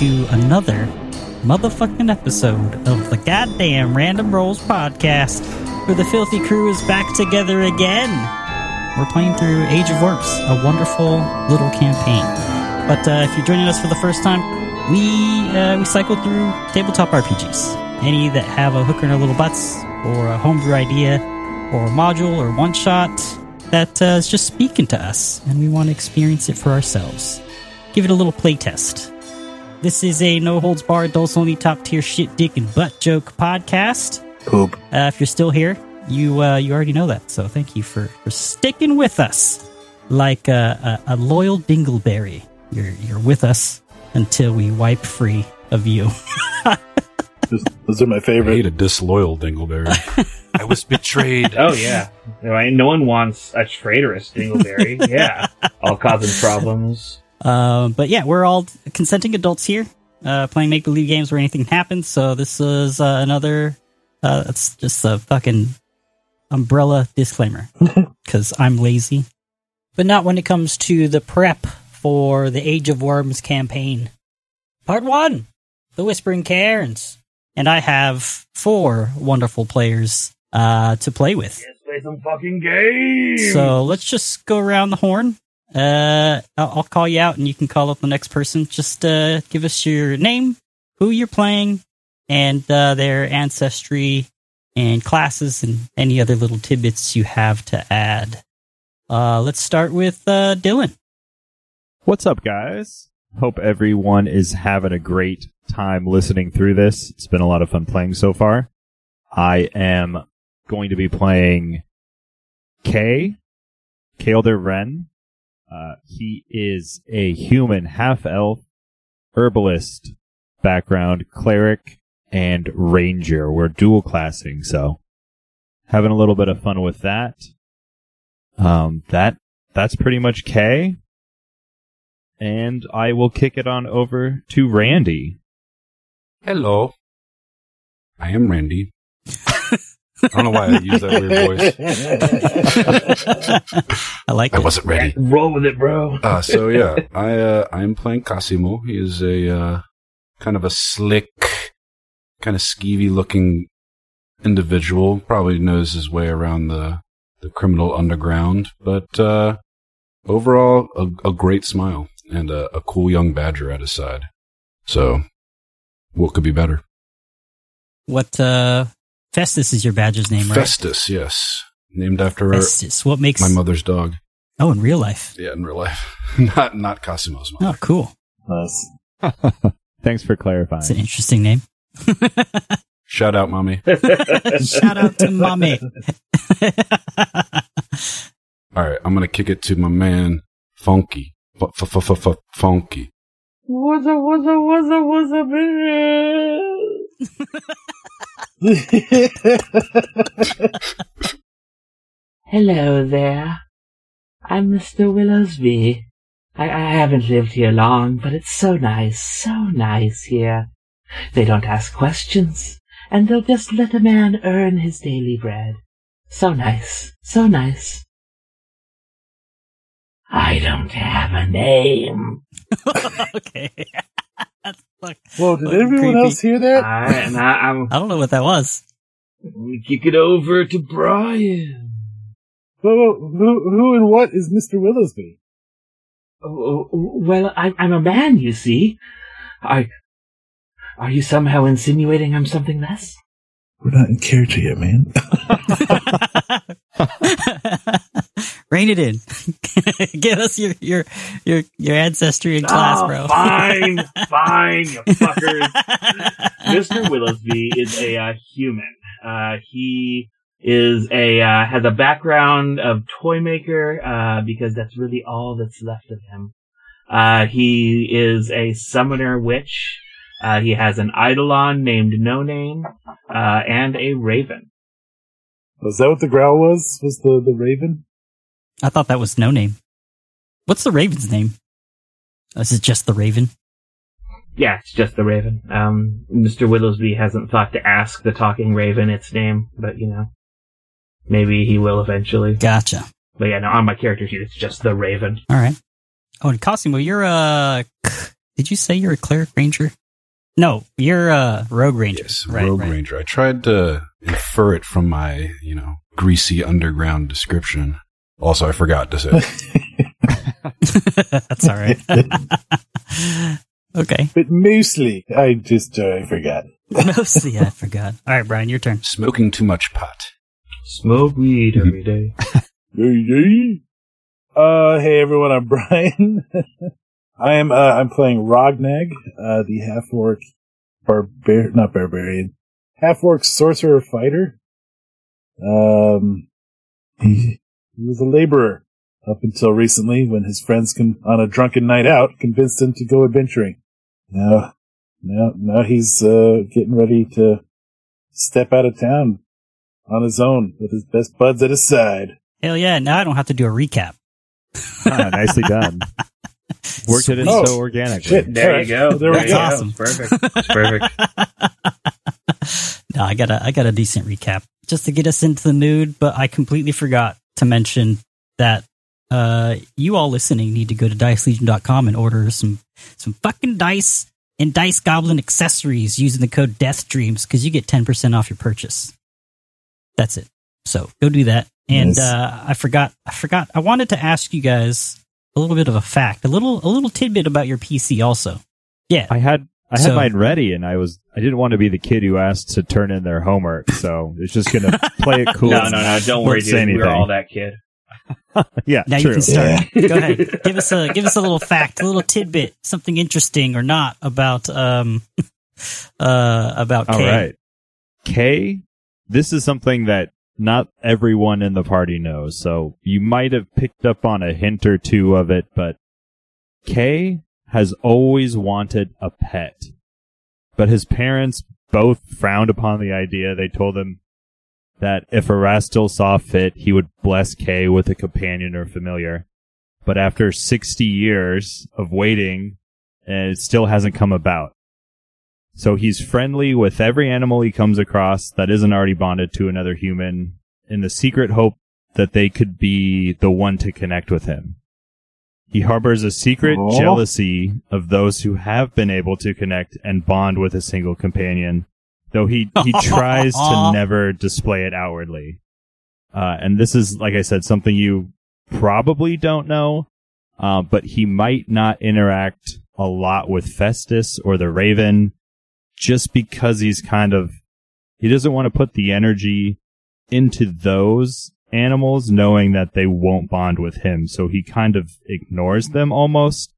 to another motherfucking episode of the goddamn Random Roles podcast, where the filthy crew is back together again. We're playing through Age of Worms, a wonderful little campaign. But uh, if you're joining us for the first time, we uh, we cycle through tabletop RPGs. Any that have a hooker in their little butts, or a homebrew idea, or a module, or one shot that uh, is just speaking to us, and we want to experience it for ourselves. Give it a little playtest. This is a no holds barred, adults only top tier shit, dick, and butt joke podcast. Poop. Uh, if you're still here, you uh, you already know that. So thank you for, for sticking with us like a, a, a loyal dingleberry. You're you're with us until we wipe free of you. Those, those are my I favorite. hate a disloyal Dingleberry. I was betrayed. Oh yeah. No one wants a traitorous Dingleberry. yeah, all causing problems. Um, but yeah, we're all consenting adults here, uh, playing make believe games where anything happens. So this is uh, another. Uh, it's just a fucking umbrella disclaimer because I'm lazy, but not when it comes to the prep for the Age of Worms campaign. Part one, the Whispering Cairns, and I have four wonderful players uh, to play with. Let's play some fucking games. So let's just go around the horn. Uh, I'll, I'll call you out, and you can call up the next person. Just uh, give us your name, who you're playing, and uh, their ancestry and classes, and any other little tidbits you have to add. Uh, let's start with uh, Dylan. What's up, guys? Hope everyone is having a great time listening through this. It's been a lot of fun playing so far. I am going to be playing Kay, Kaelder Ren. Uh, he is a human half elf, herbalist background, cleric, and ranger. We're dual classing, so having a little bit of fun with that. Um, that, that's pretty much K. and I will kick it on over to Randy. Hello. I am Randy. I don't know why I use that weird voice. I like I it. wasn't ready. roll with it, bro. Uh, so yeah, I uh, I am playing Casimo. He is a uh, kind of a slick, kind of skeevy looking individual. Probably knows his way around the the criminal underground, but uh, overall a, a great smile and a, a cool young badger at his side. So, what could be better? What uh, Festus is your badger's name, right? Festus, yes, named after Festus. What makes my mother's dog. Oh, in real life. Yeah, in real life, not not Casimo's mom. Oh, cool. Nice. Thanks for clarifying. It's an interesting name. Shout out, mommy. Shout out to mommy. All right, I'm gonna kick it to my man, Funky. Funky. What's up? What's up? What's up? What's up, bitch? Hello there. I'm Mr. Willowsby. I, I haven't lived here long, but it's so nice, so nice here. They don't ask questions, and they'll just let a man earn his daily bread. So nice, so nice. I don't have a name. okay. That's fuck. Whoa, did everyone creepy. else hear that? I, and I, I'm I don't know what that was. We kick it over to Brian. Whoa, whoa, who, who and what is Mr. Willowsby? Oh, oh, well, I'm, I'm a man, you see. Are, are you somehow insinuating I'm something less? We're not in character yet, man. Rein it in. Give us your your your your ancestry and class, Oh, bro. Fine, fine, you fuckers. Mr. Willowsby is a uh, human. Uh, he is a uh, has a background of toy maker uh, because that's really all that's left of him. Uh, he is a summoner witch. Uh, he has an eidolon named No Name uh, and a raven. Was that what the growl was? Was the, the raven? I thought that was no name. What's the Raven's name? Oh, is it just the Raven? Yeah, it's just the raven. Um, Mr. Willowsby hasn't thought to ask the talking raven its name, but you know, maybe he will eventually. Gotcha. But yeah, no, on my character sheet, it's just the raven. All right. Oh, and Cosimo, you're a. Did you say you're a cleric ranger? No, you're a rogue ranger. Yes, right, Rogue right. Ranger. I tried to infer it from my, you know, greasy underground description. Also, I forgot to say. That's all right. okay. But mostly, I just uh, forgot. Mostly I forgot. All right, Brian, your turn. Smoking too much pot. Smoke weed every day. Hey, hey. Uh, hey everyone, I'm Brian. I am, uh, I'm playing Rognag, uh, the half-orc barbar, not barbarian, half-orc sorcerer fighter. Um, he, he was a laborer up until recently when his friends con- on a drunken night out convinced him to go adventuring. Now, now, now he's, uh, getting ready to step out of town on his own with his best buds at his side. Hell yeah! Now I don't have to do a recap. Ah, nicely done. Worked it in Oh, so organically. shit. There Alright, you go. there we go. go. Awesome. Perfect. It's perfect. no, I got a I got a decent recap just to get us into the mood. But I completely forgot to mention that uh, you all listening need to go to dicelegion.com and order some some fucking dice and dice goblin accessories using the code Death Dreams because you get ten percent off your purchase. That's it. So go do that. And Nice. uh, I forgot I forgot I wanted to ask you guys a little bit of a fact, a little a little tidbit about your PC also. Yeah. I had I had So- mine ready, and I was I didn't want to be the kid who asked to turn in their homework, so it's just gonna play it cool. No, no, no. Don't worry, Won't say dude. We're all that kid. Yeah, Now true. you can start. Yeah. Go ahead. Give us a give us a little fact, a little tidbit, something interesting or not about um uh about All Kay. right. K, this is something that not everyone in the party knows, so you might have picked up on a hint or two of it, but K has always wanted a pet. But his parents both frowned upon the idea. They told him that if Erastil saw fit, he would bless Kay with a companion or familiar. But after 60 years of waiting, it still hasn't come about. So he's friendly with every animal he comes across that isn't already bonded to another human in the secret hope that they could be the one to connect with him. He harbors a secret Aw. jealousy of those who have been able to connect and bond with a single companion, though he, he tries to never display it outwardly. Uh, and this is, like I said, something you probably don't know, uh, but he might not interact a lot with Festus or the Raven just because he's kind of, he doesn't want to put the energy into those animals knowing that they won't bond with him. So he kind of ignores them almost,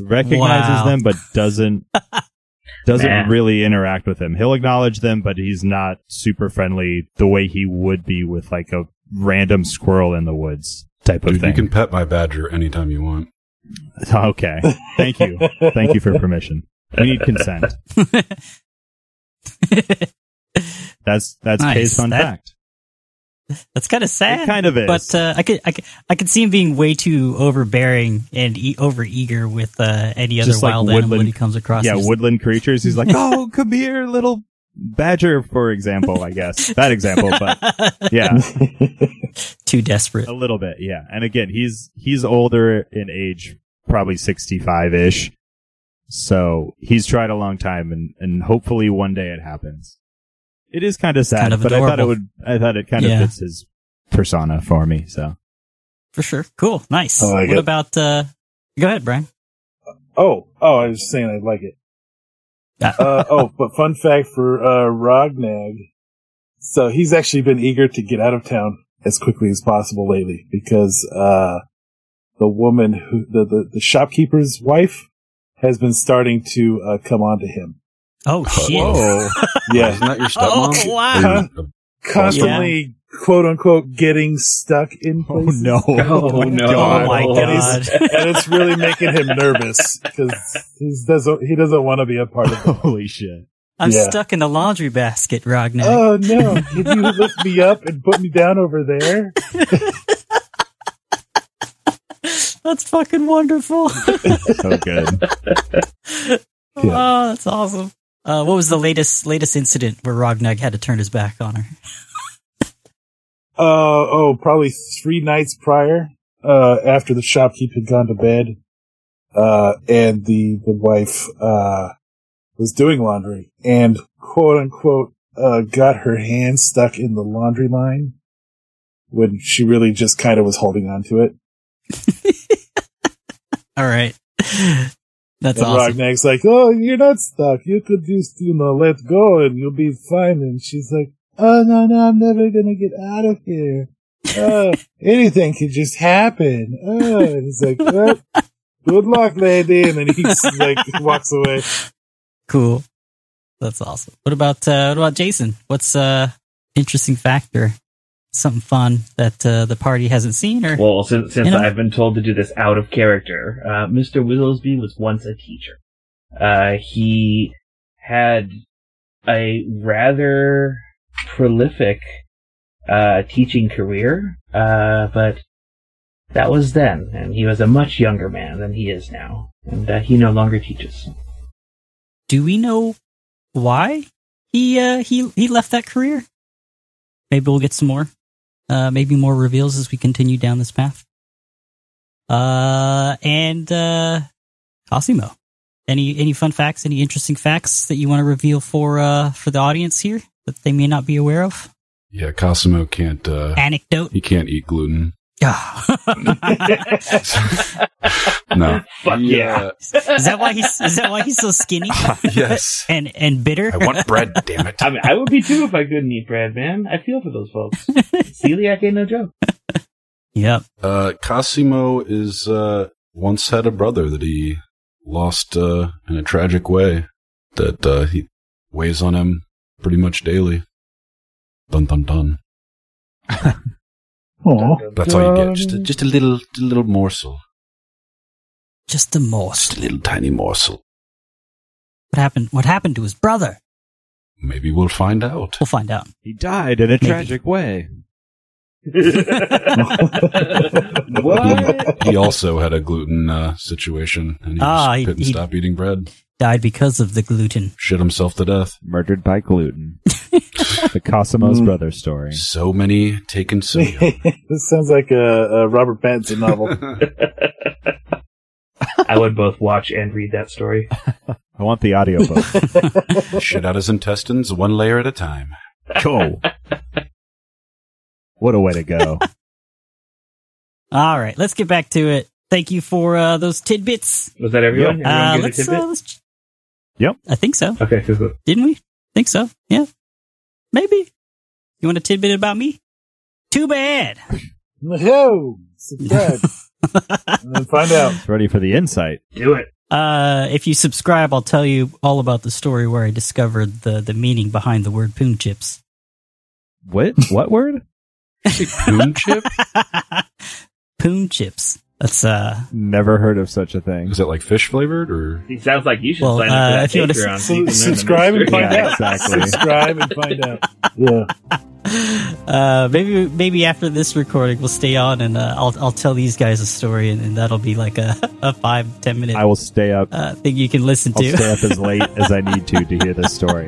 recognizes Wow. them, but doesn't, doesn't Man. really interact with them. He'll acknowledge them, but he's not super friendly the way he would be with like a random squirrel in the woods type of Dude, you can pet my badger anytime you want. Okay. Thank you. Thank you for permission. We need consent. That's that's Nice. Kay's fun That- fact. That's kind of sad. It kind of is. But uh, I could I could I could see him being way too overbearing and e- over eager with uh, any other like wild animal woodland- he comes across. yeah, woodland creatures. He's like, oh, come here, little badger, for example. I guess that example, but yeah, too desperate. a little bit. Yeah, and again, he's he's older in age, probably sixty five ish. So he's tried a long time, and and hopefully one day it happens. It is kind of sad, Kind of but I thought it would. I thought it kind of fits his persona for me. So For sure. Cool. Nice. I like what it. about uh go ahead, Brian. Oh, oh, I was saying I like it. Ah. uh, oh, but fun fact for uh, Rognag. So he's actually been eager to get out of town as quickly as possible lately because uh, the woman who the, the the shopkeeper's wife has been starting to uh, come on to him. Oh shit. whoa, Yeah, Isn't that your Oh, wow. Or- constantly quote unquote getting stuck in oh places. no, Oh, no. Oh my Oh, god. and it's really making him nervous because he doesn't he doesn't want to be a part of it. holy shit! I'm Yeah. stuck in the laundry basket, Ragnar. Oh no! Can you lift me up and put me down over there? That's fucking wonderful. So good. Oh, that's awesome. Uh, what was the latest latest incident where Rognag had to turn his back on her? Uh oh, probably three nights prior, uh, after the shopkeep had gone to bed. uh, and the the wife uh, was doing laundry and quote unquote uh, got her hand stuck in the laundry line when she really just kind of was holding on to it. All right. That's and awesome. Rognag's like, "Oh, you're not stuck. You could just, you know, let go and you'll be fine." And she's like, "Oh no, no, I'm never gonna get out of here. Oh, anything could just happen." Oh, and he's like, well, "Good luck, lady," and then he's like walks away. Cool. That's awesome. What about uh, what about Jason? What's uh interesting factor? Something fun that uh, the party hasn't seen, or Well, since since You know? I've been told to do this out of character, uh, Mr. Willowsby was once a teacher. Uh, he had a rather prolific uh, teaching career, uh, but that was then, and he was a much younger man than he is now, and uh, he no longer teaches. do we know why he uh, he he left that career? Maybe we'll get some more, uh, maybe more reveals as we continue down this path. Uh, and uh, Cosimo, any any fun facts, any interesting facts that you want to reveal for uh for the audience here that they may not be aware of? Yeah, Cosimo can't. Uh, Anecdote. he can't eat gluten. No. Fuck He, yeah. uh, is that why he's is that why he's so skinny yes. and and bitter? I want bread. Damn it. I mean, I would be too if I couldn't eat bread, man. I feel for those folks. Celiac ain't no joke. yep. Uh, Cosimo is uh, once had a brother that he lost uh, in a tragic way. That uh, he weighs on him pretty much daily. Dun dun dun. Aw. That's all you get. Just a, just a little, a little morsel. Just a morsel. Just a little tiny morsel. What happened? What happened to his brother? Maybe we'll find out. We'll find out. He died in a Maybe. tragic way. what? He also had a gluten uh, situation, and he Ah, just he- couldn't he- stop eating bread. Died because of the gluten. Shit himself to death. Murdered by gluten. the Cosimo's Mm. brother story. So many taken so young. this sounds like a, a Robert Pattinson novel. I would both watch and read that story. I want the audiobook. Shit out his intestines one layer at a time. Go. What a way to go. All right, let's get back to it. Thank you for uh, those tidbits. Was that everyone? Uh, Everyone get let's, uh, let's. Yep. I think so. Okay, cool, cool. Didn't we? Think so. Yeah. Maybe. You want a tidbit about me? Too bad. No, subscribe and then find out. It's ready for the insight. Do it. Uh, if you subscribe, I'll tell you all about the story where I discovered the, the meaning behind the word poon chips. What? What word? Poon chip? poon chips. That's uh. Never heard of such a thing. Is it like fish flavored or? It sounds like you should Well, sign up uh, for if you wanna Patreon. s- so you can learn the subscribe and mystery. find Yeah, out. exactly. Subscribe and find out. Yeah. Uh, maybe maybe after this recording we'll stay on and uh, I'll I'll tell these guys a story and, and that'll be like a, a five ten minute I will stay up. uh, thing you can listen I'll to. stay up as late as I need to to hear this story.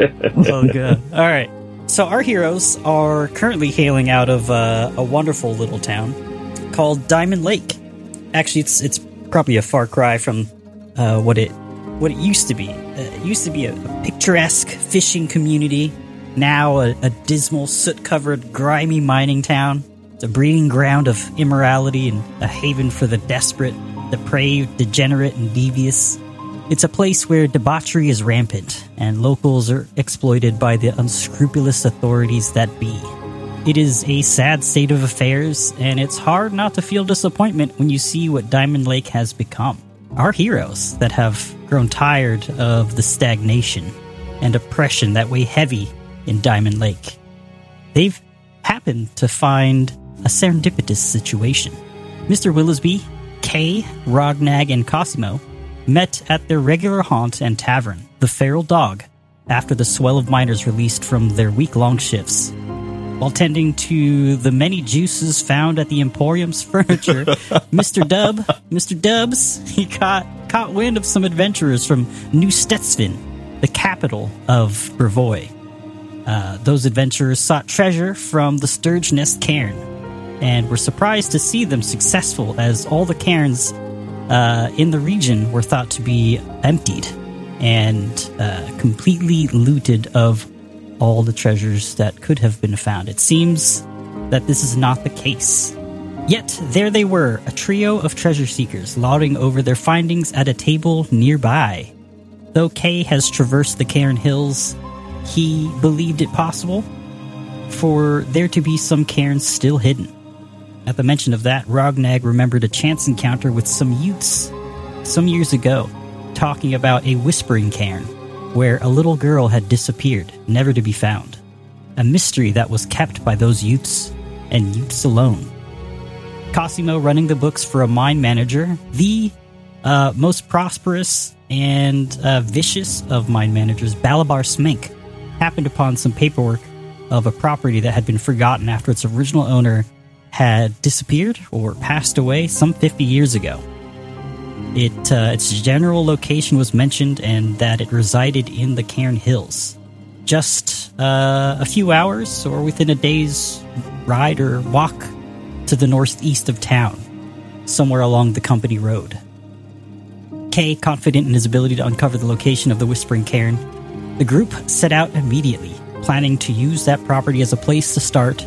oh, good. All right. So our heroes are currently hailing out of uh, a wonderful little town called Diamond Lake. Actually, it's it's probably a far cry from uh, what it what it used to be. Uh, it used to be a, a picturesque fishing community. Now a, a dismal, soot-covered, grimy mining town. It's a breeding ground of immorality and a haven for the desperate, depraved, degenerate, and devious. It's a place where debauchery is rampant and locals are exploited by the unscrupulous authorities that be. It is a sad state of affairs, and it's hard not to feel disappointment when you see what Diamond Lake has become. Our heroes that have grown tired of the stagnation and oppression that weigh heavy in Diamond Lake. They've happened to find a serendipitous situation. Mr. Willisby, Kay, Rognag, and Cosimo met at their regular haunt and tavern, the Feral Dog, after the swell of miners released from their week long shifts. While tending to the many juices found at the Emporium's furniture, Mr. Dub, Mr. Dubs, he caught caught wind of some adventurers from New Stetven, the capital of Brevoy. Uh, those adventurers sought treasure from the Sturge Nest Cairn, and were surprised to see them successful as all the cairns uh, in the region were thought to be emptied and uh, completely looted of all the treasures that could have been found. It seems that this is not the case. Yet there they were, a trio of treasure seekers lauding over their findings at a table nearby. Though Kay has traversed the Cairn Hills, he believed it possible for there to be some cairns still hidden. At the mention of that, Rognag remembered a chance encounter with some youths some years ago, talking about a whispering cairn where a little girl had disappeared, never to be found. A mystery that was kept by those youths and youths alone. Cosimo running the books for a mine manager, the uh, most prosperous and uh, vicious of mine managers, Balabar Smink, happened upon some paperwork of a property that had been forgotten after its original owner had disappeared or passed away some 50 years ago. It, uh, its general location was mentioned and that it resided in the Cairn Hills. Just uh, a few hours or within a day's ride or walk to the northeast of town, somewhere along the company road. Kay, confident in his ability to uncover the location of the Whispering Cairn, the group set out immediately, planning to use that property as a place to start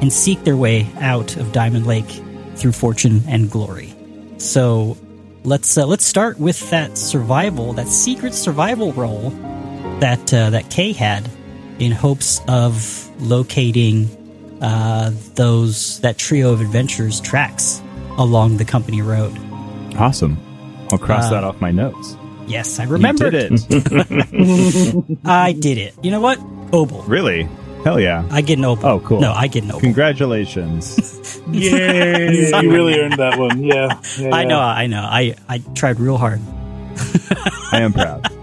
and seek their way out of Diamond Lake through fortune and glory. So let's uh, let's start with that survival, that secret survival role that uh, that Kay had in hopes of locating uh, those that trio of adventurers tracks along the company road. Awesome. I'll cross Uh, that off my notes. Yes, I remembered did it. I did it. You know what? Obel. really? Hell yeah. I get an Obel. Oh, cool. No, I get an Obel. Congratulations. Yay! You really earned that one. Yeah. yeah, I yeah. know, I know. I, I tried real hard. I am proud.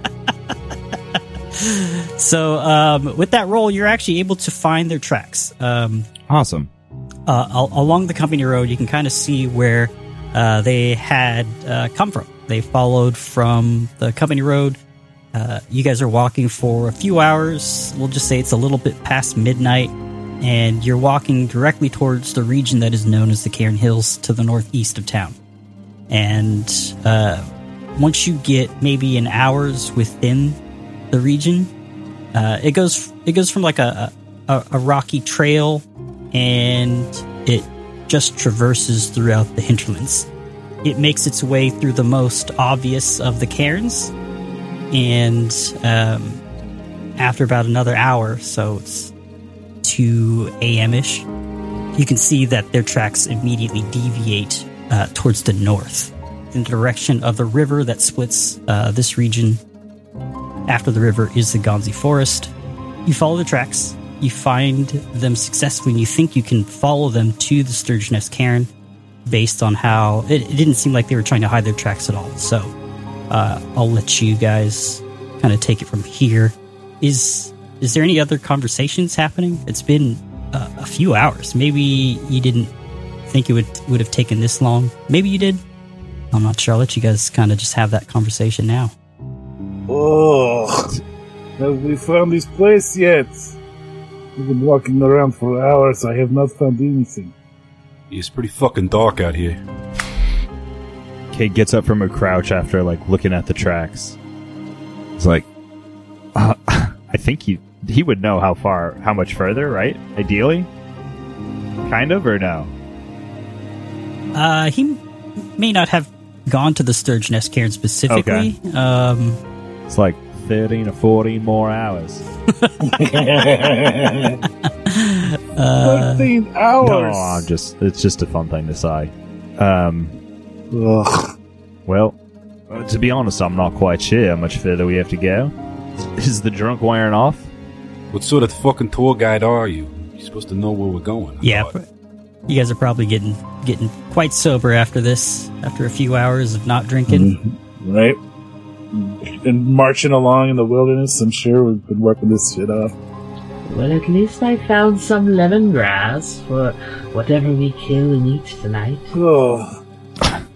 So, um, with that roll, you're actually able to find their tracks. Um, Awesome. uh, al- along the company road, you can kind of see where uh, they had uh, come from. They followed from the company road. Uh, you guys are walking for a few hours. We'll just say it's a little bit past midnight, and you're walking directly towards the region that is known as the Cairn Hills to the northeast of town. And uh, once you get maybe an hour's within the region, uh, it goes it goes from like a, a a rocky trail and it just traverses throughout the hinterlands. It makes its way through the most obvious of the cairns, and um, after about another hour, so it's 2 a.m. ish, you can see that their tracks immediately deviate uh, towards the north in the direction of the river that splits uh, this region. After the river is the Gronzi Forest. You follow the tracks, you find them successfully, and you think you can follow them to the Sturgeon Nest Cairn based on how it, it didn't seem like they were trying to hide their tracks at all. So uh, I'll let you guys kind of take it from here. Is is there any other conversations happening? It's been uh, a few hours. Maybe you didn't think it would would have taken this long. Maybe you did. I'm not sure. I'll let you guys kind of just have that conversation now. Oh, have we found this place yet? We've been walking around for hours. I have not found anything. It's pretty fucking dark out here. Kate gets up from her crouch after like looking at the tracks. It's like, uh, I think he he would know how far, how much further, right? Ideally, kind of, or no? Uh, he may not have gone to the Sturgeon Nest Cairn specifically. Um, It's like thirteen or fourteen more hours. uh, Thirteen hours. No, I'm just it's just a fun thing to say. Um, Ugh. well, to be honest, I'm not quite sure how much further we have to go. Is the drunk wearing off? What sort of fucking tour guide are you? You're supposed to know where we're going. I yeah, thought. you guys are probably getting getting quite sober after this. After a few hours of not drinking. Mm-hmm. Right. And marching along in the wilderness, I'm sure we've been working this shit off. Well, at least I found some lemongrass for whatever we kill and eat tonight. Oh.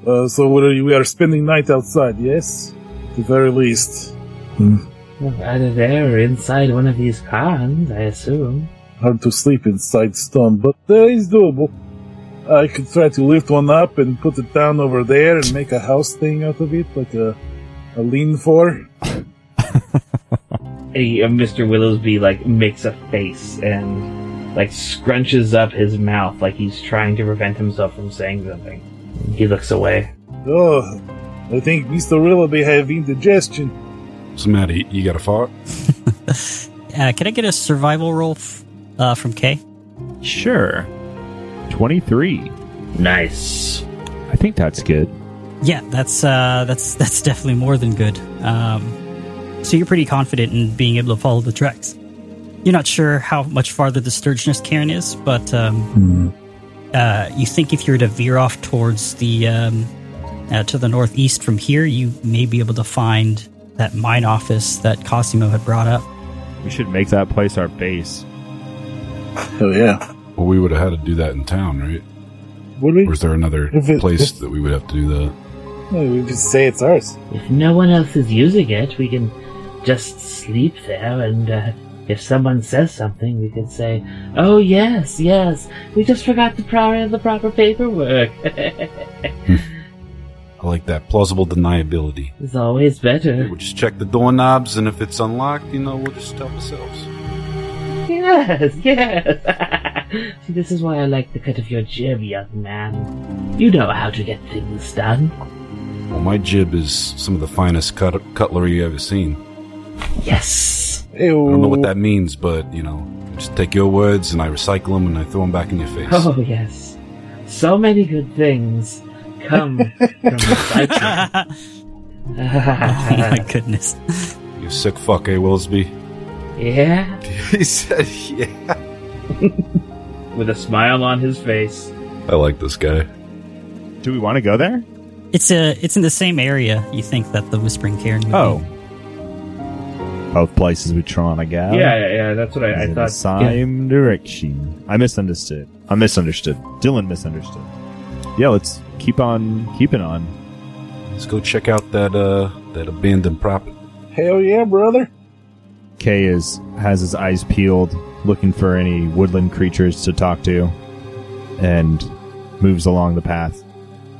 Uh, so? We are spending night outside, yes? At the very least. Well, Either there or inside one of these cairns, I assume. Hard to sleep inside stone, but uh, it's doable. I could try to lift one up and put it down over there and make a house thing out of it, like a a lean for. Uh, Mr. Willowsby like makes a face and like scrunches up his mouth like he's trying to prevent himself from saying something. He looks away. Oh, I think Mr. Willoughby have indigestion. So, Maddie, you got a fart? Uh, can I get a survival roll f- uh, from Kay? Sure. 23. Nice. I think that's good. Yeah, that's uh, that's that's definitely more than good. Um, so you're pretty confident in being able to follow the tracks. You're not sure how much farther the Sturgeness cairn is, but um, uh, you think if you were to veer off towards the um, uh, to the northeast from here, you may be able to find that mine office that Cosimo had brought up. We should make that place our base. Oh yeah. Well, we would have had to do that in town, right? Would we? Or is there another it- place if- that we would have to do that? No, we could say it's ours. If no one else is using it, we can just sleep there and uh, if someone says something, we can say, "Oh yes, yes, we just forgot the proper the proper paperwork." I like that plausible deniability. it's always better. We'll just check the doorknobs, and if it's unlocked, you know, we'll just help ourselves. Yes, yes. See, this is why I like the cut of your jib, young man. You know how to get things done. Well, my jib is some of the finest cut- cutlery you've ever seen. Yes. I don't know what that means, but, you know, I just take your words and I recycle them and I throw them back in your face. Oh yes. So many good things come from recycling. oh my goodness! You sick fuck, eh, Willsby? yeah. he said, yeah. With a smile on his face. I like this guy. Do we want to go there? It's a it's in the same area. You think that the Whispering Cairn? Would Oh. be. Both places we're trying to go. Yeah, yeah, yeah. That's what I, I in thought. the same direction. I misunderstood. I misunderstood. Dylan misunderstood. Yeah, let's keep on keeping on. Let's go check out that, uh, that abandoned property. Hell yeah, brother. Kay is has his eyes peeled, looking for any woodland creatures to talk to, and moves along the path.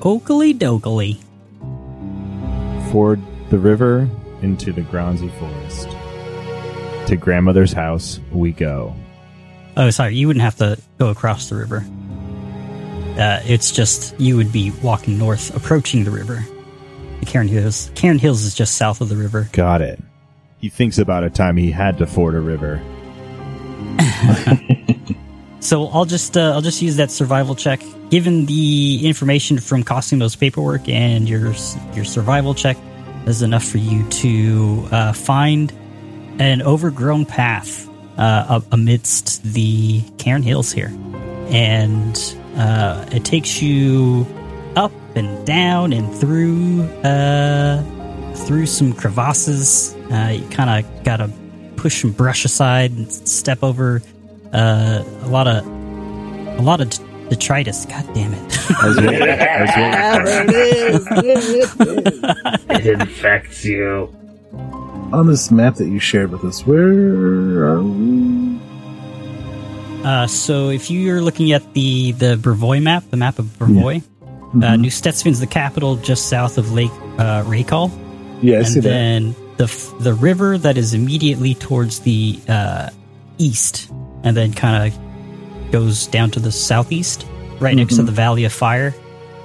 Oakley dokley. Ford the river into the Gronzi forest. To grandmother's house we go. Oh, sorry. You wouldn't have to go across the river. Uh, it's just you would be walking north, approaching the river. The Cairn Hills. Cairn Hills is just south of the river. Got it. He thinks about a time he had to ford a river. So I'll just uh, I'll just use that survival check. Given the information from Cosimo's paperwork and your your survival check, is enough for you to uh, find an overgrown path uh, amidst the Cairn Hills here, and uh, it takes you up and down and through uh, through some crevasses. Uh, you kind of got to push some brush aside and step over uh, a lot of a lot of detritus. God damn it! As well, as well- It infects you. On this map that you shared with us, where are we? uh, so if you're looking at the the Brevoy map, the map of Brevoy, uh, Mhm. New Stetven's the capital, just south of Lake uh, Reykal, yeah, I see and that. then the the river that is immediately towards the uh, east, and then kind of goes down to the southeast, right next to Mhm. the Valley of Fire.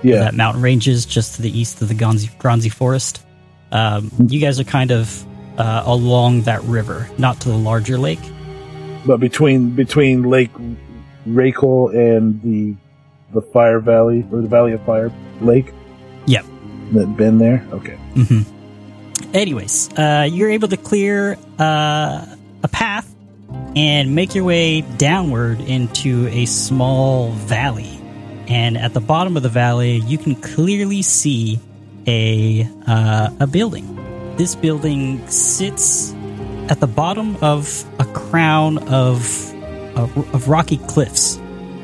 Yeah, that mountain ranges just to the east of the Gronzi, Gronzi Forest. Um, you guys are kind of uh, along that river, not to the larger lake. but between between Lake Reykal and the the Fire Valley or the Valley of Fire Lake. Yep. That been there. Okay. Mm-hmm. Anyways, uh, you're able to clear uh, a path and make your way downward into a small valley. And at the bottom of the valley, you can clearly see a uh, a building. This building sits at the bottom of a crown of of, of rocky cliffs.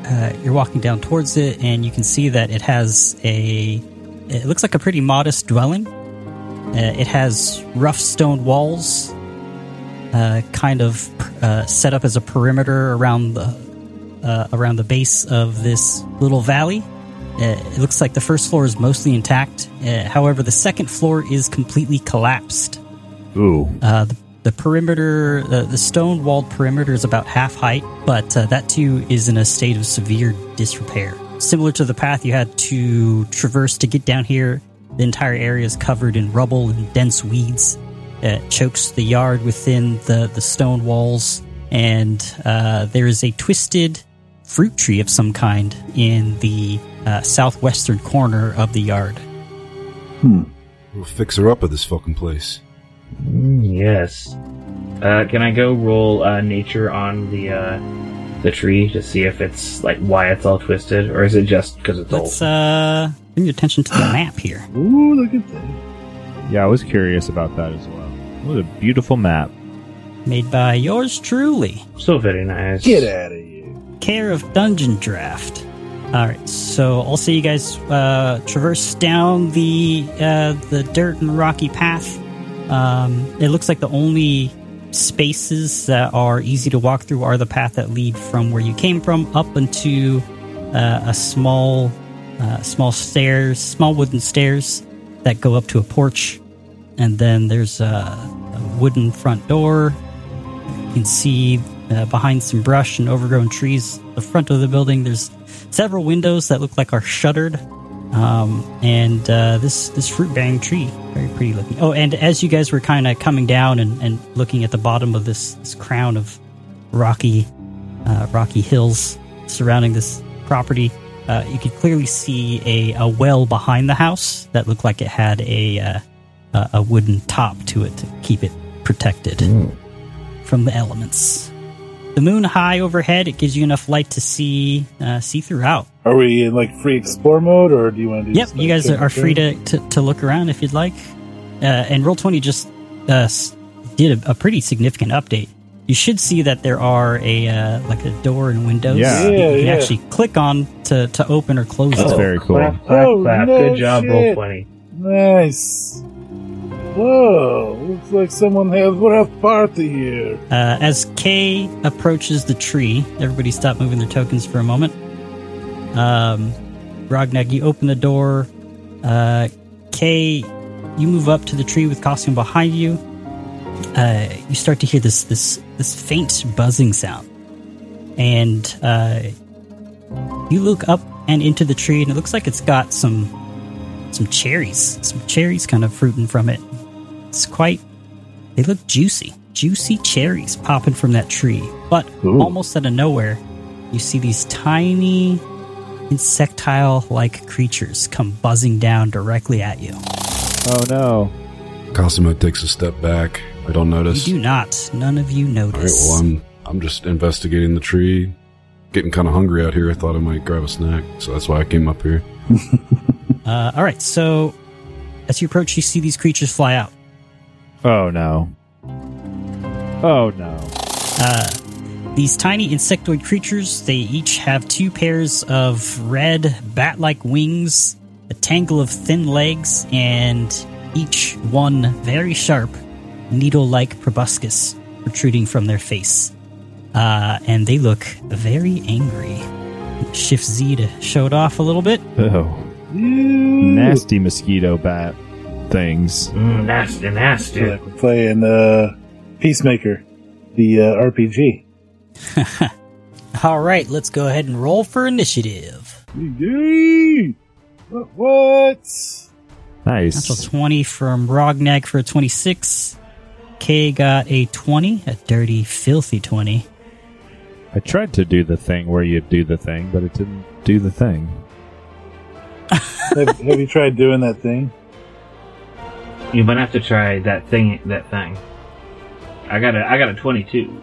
Uh, you're walking down towards it, and you can see that it has a. It looks like a pretty modest dwelling. Uh, it has rough stone walls, uh, kind of uh, set up as a perimeter around the uh, around the base of this little valley. Uh, it looks like the first floor is mostly intact. Uh, however, the second floor is completely collapsed. Ooh. Uh, the, the perimeter, uh, the stone walled perimeter is about half height, but uh, that too is in a state of severe disrepair. Similar to the path you had to traverse to get down here, the entire area is covered in rubble and dense weeds. It chokes the yard within the, the stone walls, and uh, there is a twisted fruit tree of some kind in the uh, southwestern corner of the yard. Hmm. We'll fix her up at this fucking place. Mm, Yes. Uh, can I go roll uh, nature on the uh, the tree to see if it's like why it's all twisted, or is it just because it's Let's old? uh, bring your attention to the map here. Ooh, look at that. Yeah, I was curious about that as well. What a beautiful map. Made by yours truly. So very nice. Get out of here. Care of Dungeon Draft. Alright, so I'll see you guys uh, traverse down the uh, the dirt and rocky path. Um, it looks like the only spaces that are easy to walk through are the path that lead from where you came from up into uh, a small uh, small stairs, small wooden stairs that go up to a porch, and then there's a, a wooden front door. You can see uh, behind some brush and overgrown trees, the front of the building. There's several windows that look like are shuttered, um, and uh, this this fruit bearing tree, very pretty looking. Oh, and as you guys were kind of coming down and, and looking at the bottom of this, this crown of rocky uh, rocky hills surrounding this property, uh, you could clearly see a, a well behind the house that looked like it had a uh, a a wooden top to it to keep it protected from the elements. The moon high overhead, it gives you enough light to see uh, see throughout. Are we in like free explore mode, or do you want to do? Yep, you guys are, are free to, to, to look around if you'd like. Uh, and Roll Twenty just uh, did a, a pretty significant update. You should see that there are a uh, like a door and windows Yeah. yeah you can yeah. actually click on to, to open or close That's it. very cool. Clap, clap, Oh, clap. no Good job, roll twenty. Nice. Whoa, looks like someone has what a party here. Uh, as Kay approaches the tree, everybody stop moving their tokens for a moment. Um, Rognag, you open the door. Uh, Kay, you move up to the tree with costume behind you. Uh, you start to hear this this this faint buzzing sound, and uh, you look up and into the tree, and it looks like it's got some some cherries, some cherries kind of fruiting from it. It's quite they look juicy. Juicy cherries popping from that tree. But Ooh. almost out of nowhere, you see these tiny insectile like creatures come buzzing down directly at you. Oh no. Cosimo takes a step back. I don't notice. You do not. None of you All right, notice. well, I'm I'm just investigating the tree. Getting kind of hungry out here. I thought I might grab a snack, so that's why I came up here. uh, all right, so as you approach, you see these creatures fly out. Oh no. Oh no. Uh, these tiny insectoid creatures, they each have two pairs of red bat like wings, a tangle of thin legs, and each one very sharp, needle like proboscis protruding from their face. Uh, and they look very angry. Shift Z to show it off a little bit. Oh. Nasty mosquito bat things. Mm, nasty, nasty. Like we're playing uh, Peacemaker, the uh, RPG. All right, let's go ahead and roll for initiative. Yay! What? what? Nice. Natural 20 from Rognag for a 26. K got a 20, a dirty, filthy 20. I tried to do the thing where you do the thing, but it didn't do the thing. have, have you tried doing that thing? You might have to try that thing. That thing. I got a I got a twenty-two.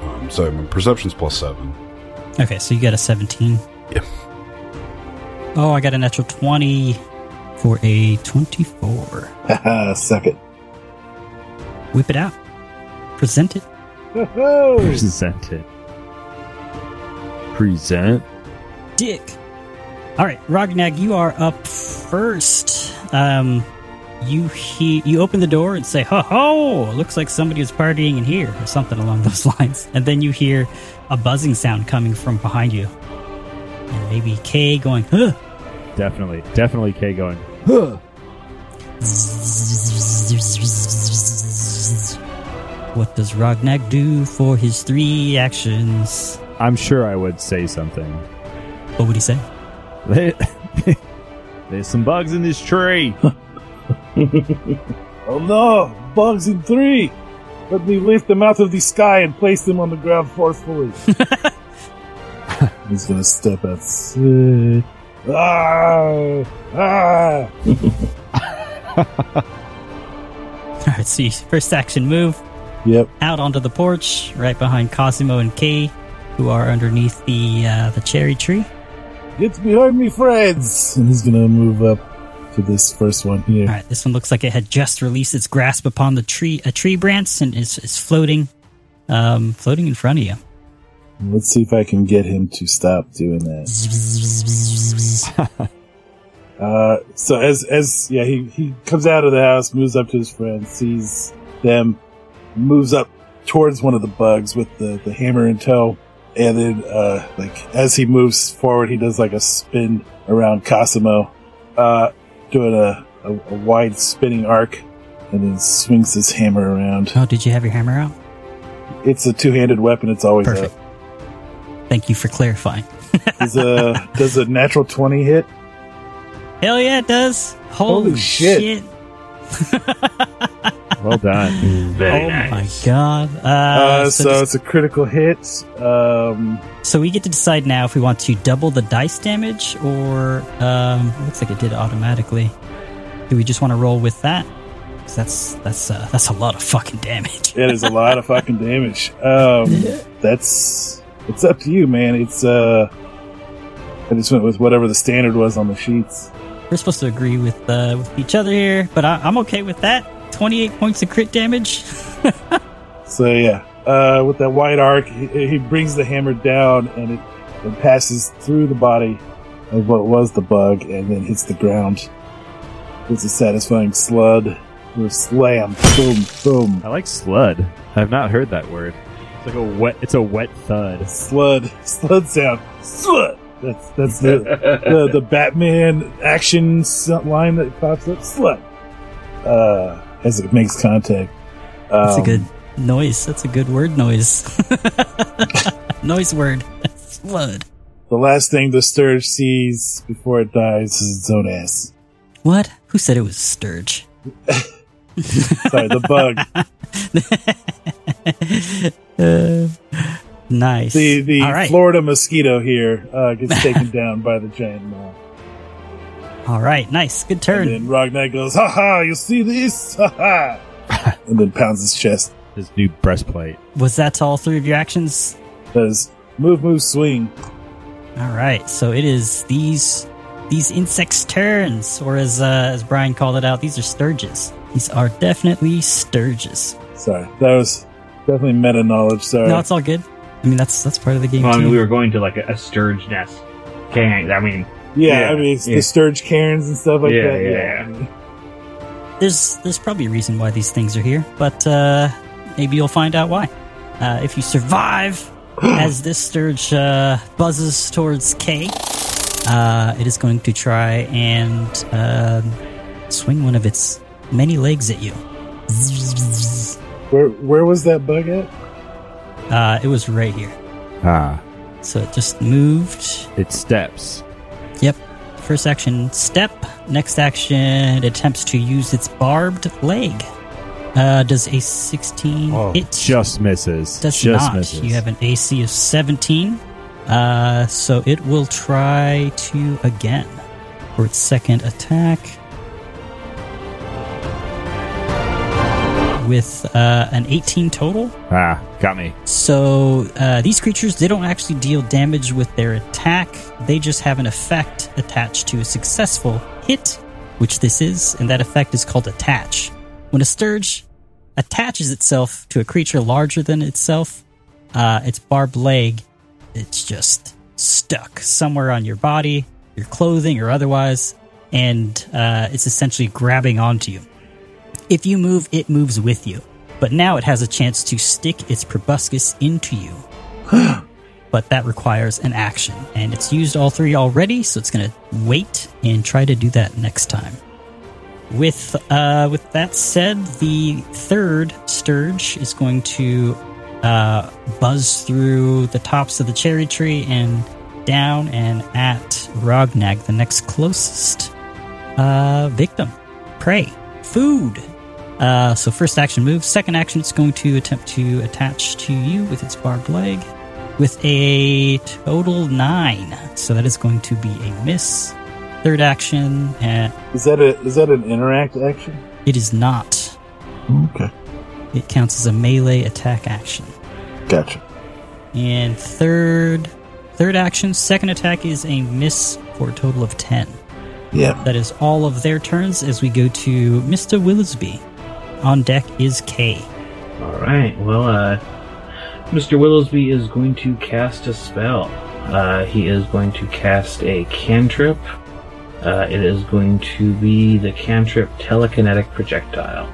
Um, sorry, my perception's plus seven. Okay, so you got a 17. Yeah. Oh, I got a natural 20 for a 24. Haha, suck it. Whip it out. Present it. Present it. Present. Dick. All right, Rognag, you are up first. Um, you he you open the door and say, "Ho ho! Looks like somebody is partying in here," or something along those lines. And then you hear a buzzing sound coming from behind you, and maybe Kay going, "Huh." Definitely, definitely K going. Huh. What does Rognag do for his three actions? I'm sure I would say something. What would he say? There's some bugs in this tree. Oh no! Bugs in three! Let me lift them out of the sky and place them on the ground forcefully. He's gonna step outside. Ah! Ah! All right, so you first action move Yep. out onto the porch, right behind Cosimo and Kay, who are underneath the uh, the cherry tree. Get behind me, friends! And he's gonna move up to this first one here. All right, this one looks like it had just released its grasp upon the tree, a tree branch, and is, is floating, um, floating in front of you. Let's see if I can get him to stop doing that. Uh, so as as yeah, he he comes out of the house, moves up to his friend, sees them, moves up towards one of the bugs with the the hammer in tow, and then uh, like as he moves forward, he does like a spin around Cosimo, uh, doing a, a, a wide spinning arc, and then swings his hammer around. Oh, did you have your hammer out? It's a two handed weapon. It's always Perfect. Thank you for clarifying. Does a does a natural twenty hit? Hell yeah, it does. Holy, Holy shit. well done. Very oh nice. my god. Uh, Uh, so, so just- it's a critical hit. Um, so we get to decide now if we want to double the dice damage or um, looks like it did automatically. Do we just want to roll with that? 'Cause that's that's uh, that's a lot of fucking damage. It is a lot of fucking damage. Um, that's it's up to you, man. It's uh, I just went with whatever the standard was on the sheets. We're supposed to agree with uh, with each other here, but I, I'm okay with that. 28 points of crit damage. So yeah, uh, with that wide arc, he, he brings the hammer down and it, it passes through the body of what was the bug and then hits the ground. It's a satisfying slud or slam, boom, boom, I like slud. I've not heard that word. It's like a wet. It's a wet thud. slud, slud sound, slud. That's that's the the, the Batman action line that pops up, slut, uh, as it makes contact. That's a Um, good noise. That's a good word noise. noise word. Flood. The last thing the Stirge sees before it dies is its own ass. What? Who said it was Stirge? Sorry, the bug. Uh, nice. The the All right. Florida mosquito here uh, gets taken down by the giant moth. All right. Nice. Good turn. And turn. then Ragnar goes, "Ha ha! You see this? Ha ha!" and then pounds his chest. His new breastplate. Was that all three of your actions? Does move, move, swing. All right. So it is these these insects' turns, or as uh, as Brian called it out, these are stirges. These are definitely stirges. Sorry, that was definitely meta knowledge. Sorry. No, it's all good. I mean, that's that's part of the game Well, I mean, we were going to like a, a stirge nest. Can't, I mean, yeah, yeah, I mean, it's yeah. the Stirge Cairns and stuff like Yeah, that. yeah, Yeah, yeah. There's there's probably a reason why these things are here, but uh, maybe you'll find out why. Uh, if you survive as this stirge uh, buzzes towards K, uh, it is going to try and um, swing one of its many legs at you. where where was that bug at? Uh, it was right here, Ah, so it just moved. it steps. Yep. First action, step. Next action, it attempts to use its barbed leg. Uh, does a 16 Oh, hit? just misses. Does just not. misses. You have an AC of 17. Uh, so it will try to again for its second attack with uh, an 18 total. ah, got me. So uh, these creatures they don't actually deal damage with their attack. They just have an effect attached to a successful hit, which this is, and that effect is called attach. When a sturge attaches itself to a creature larger than itself, uh, its barbed leg, it's just stuck somewhere on your body, your clothing, or otherwise, and uh, it's essentially grabbing onto you. If you move, it moves with you, but now it has a chance to stick its proboscis into you. but that requires an action, and it's used all three already, so it's going to wait and try to do that next time. With uh, with that said, the third Stirge is going to uh, buzz through the tops of the cherry tree and down and at Rognag, the next closest uh, victim. Prey. Food. Uh, so first action move. Second action, it's going to attempt to attach to you with its barbed leg with a total nine. So that is going to be a miss. Third action, and Is that a is that an interact action? it is not. Okay, It counts as a melee attack action. gotcha. And third, third action, second attack is a miss for a total of ten. Yeah, That is all of their turns as we go to Mr. Willowsby. On deck is K. All right. Well, uh, Mr. Willowsby is going to cast a spell. Uh, he is going to cast a cantrip. Uh, it is going to be the cantrip telekinetic projectile.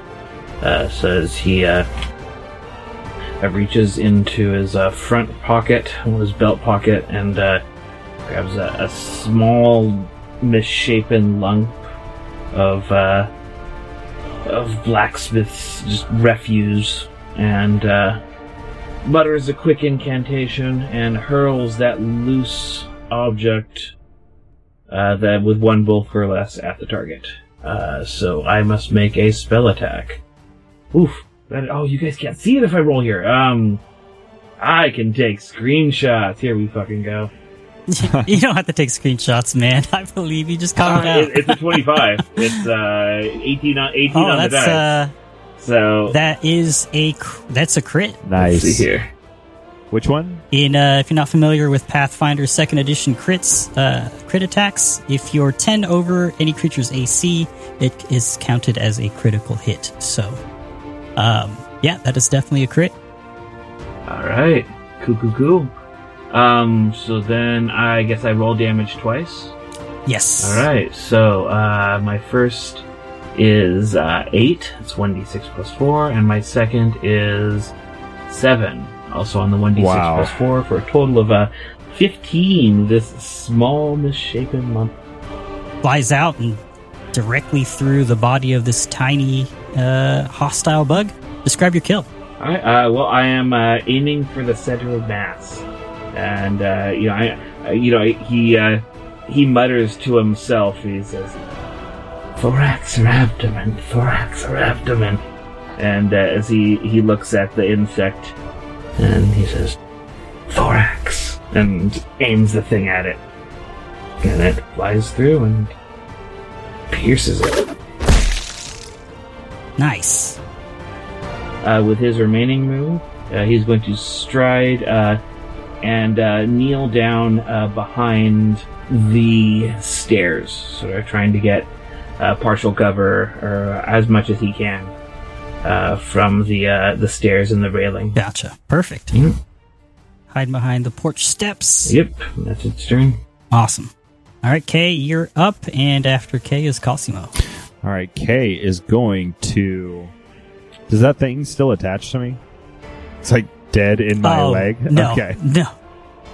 Uh, says he uh, uh, reaches into his uh, front pocket, his belt pocket, and uh, grabs a, a small, misshapen lump of uh, of blacksmith's just refuse and uh, mutters a quick incantation and hurls that loose object uh, that with one bulk or less at the target. Uh, so I must make a spell attack. Oof! That, oh, you guys can't see it if I roll here. Um, I can take screenshots. Here we fucking go. you don't have to take screenshots, man. I believe you just called it Uh, out. it's a 25. it's uh 18 on 18 oh, on the that's dice. uh, so that is a cr- that's a crit. let's Nice. see here. Which one? In uh, if you're not familiar with Pathfinder Second Edition crits, uh, crit attacks, if you're 10 over any creature's AC, it is counted as a critical hit. So, um, yeah, that is definitely a crit. All right, cool, cool, cool. Um, so then I guess I roll damage twice. Yes. All right, so uh, my first is uh, eight. It's one d six plus four, and my second is seven. Also on the one d six plus four for a total of uh, fifteen. This small misshapen lump. Flies out and directly through the body of this tiny uh, hostile bug. Describe your kill. All right. Uh, well, I am uh, aiming for the center of mass, and uh, you know, I, you know, he uh, he mutters to himself. He says, "Thorax or abdomen, thorax or abdomen," and uh, as he he looks at the insect, and he says, "Thorax," and aims the thing at it, and it flies through and pierces it. Nice. uh, with his remaining move. Uh, he's going to stride uh, and uh, kneel down uh, behind the stairs, sort of trying to get uh, partial cover or as much as he can uh, from the uh, the stairs and the railing. Gotcha. Perfect. Mhm. Hide behind the porch steps. Yep, that's its turn. Awesome. All right, Kay, you're up, and after Kay is Cosimo. All right, Kay is going to. Does that thing still attach to me? It's like dead in my Oh, leg. No, Okay. no.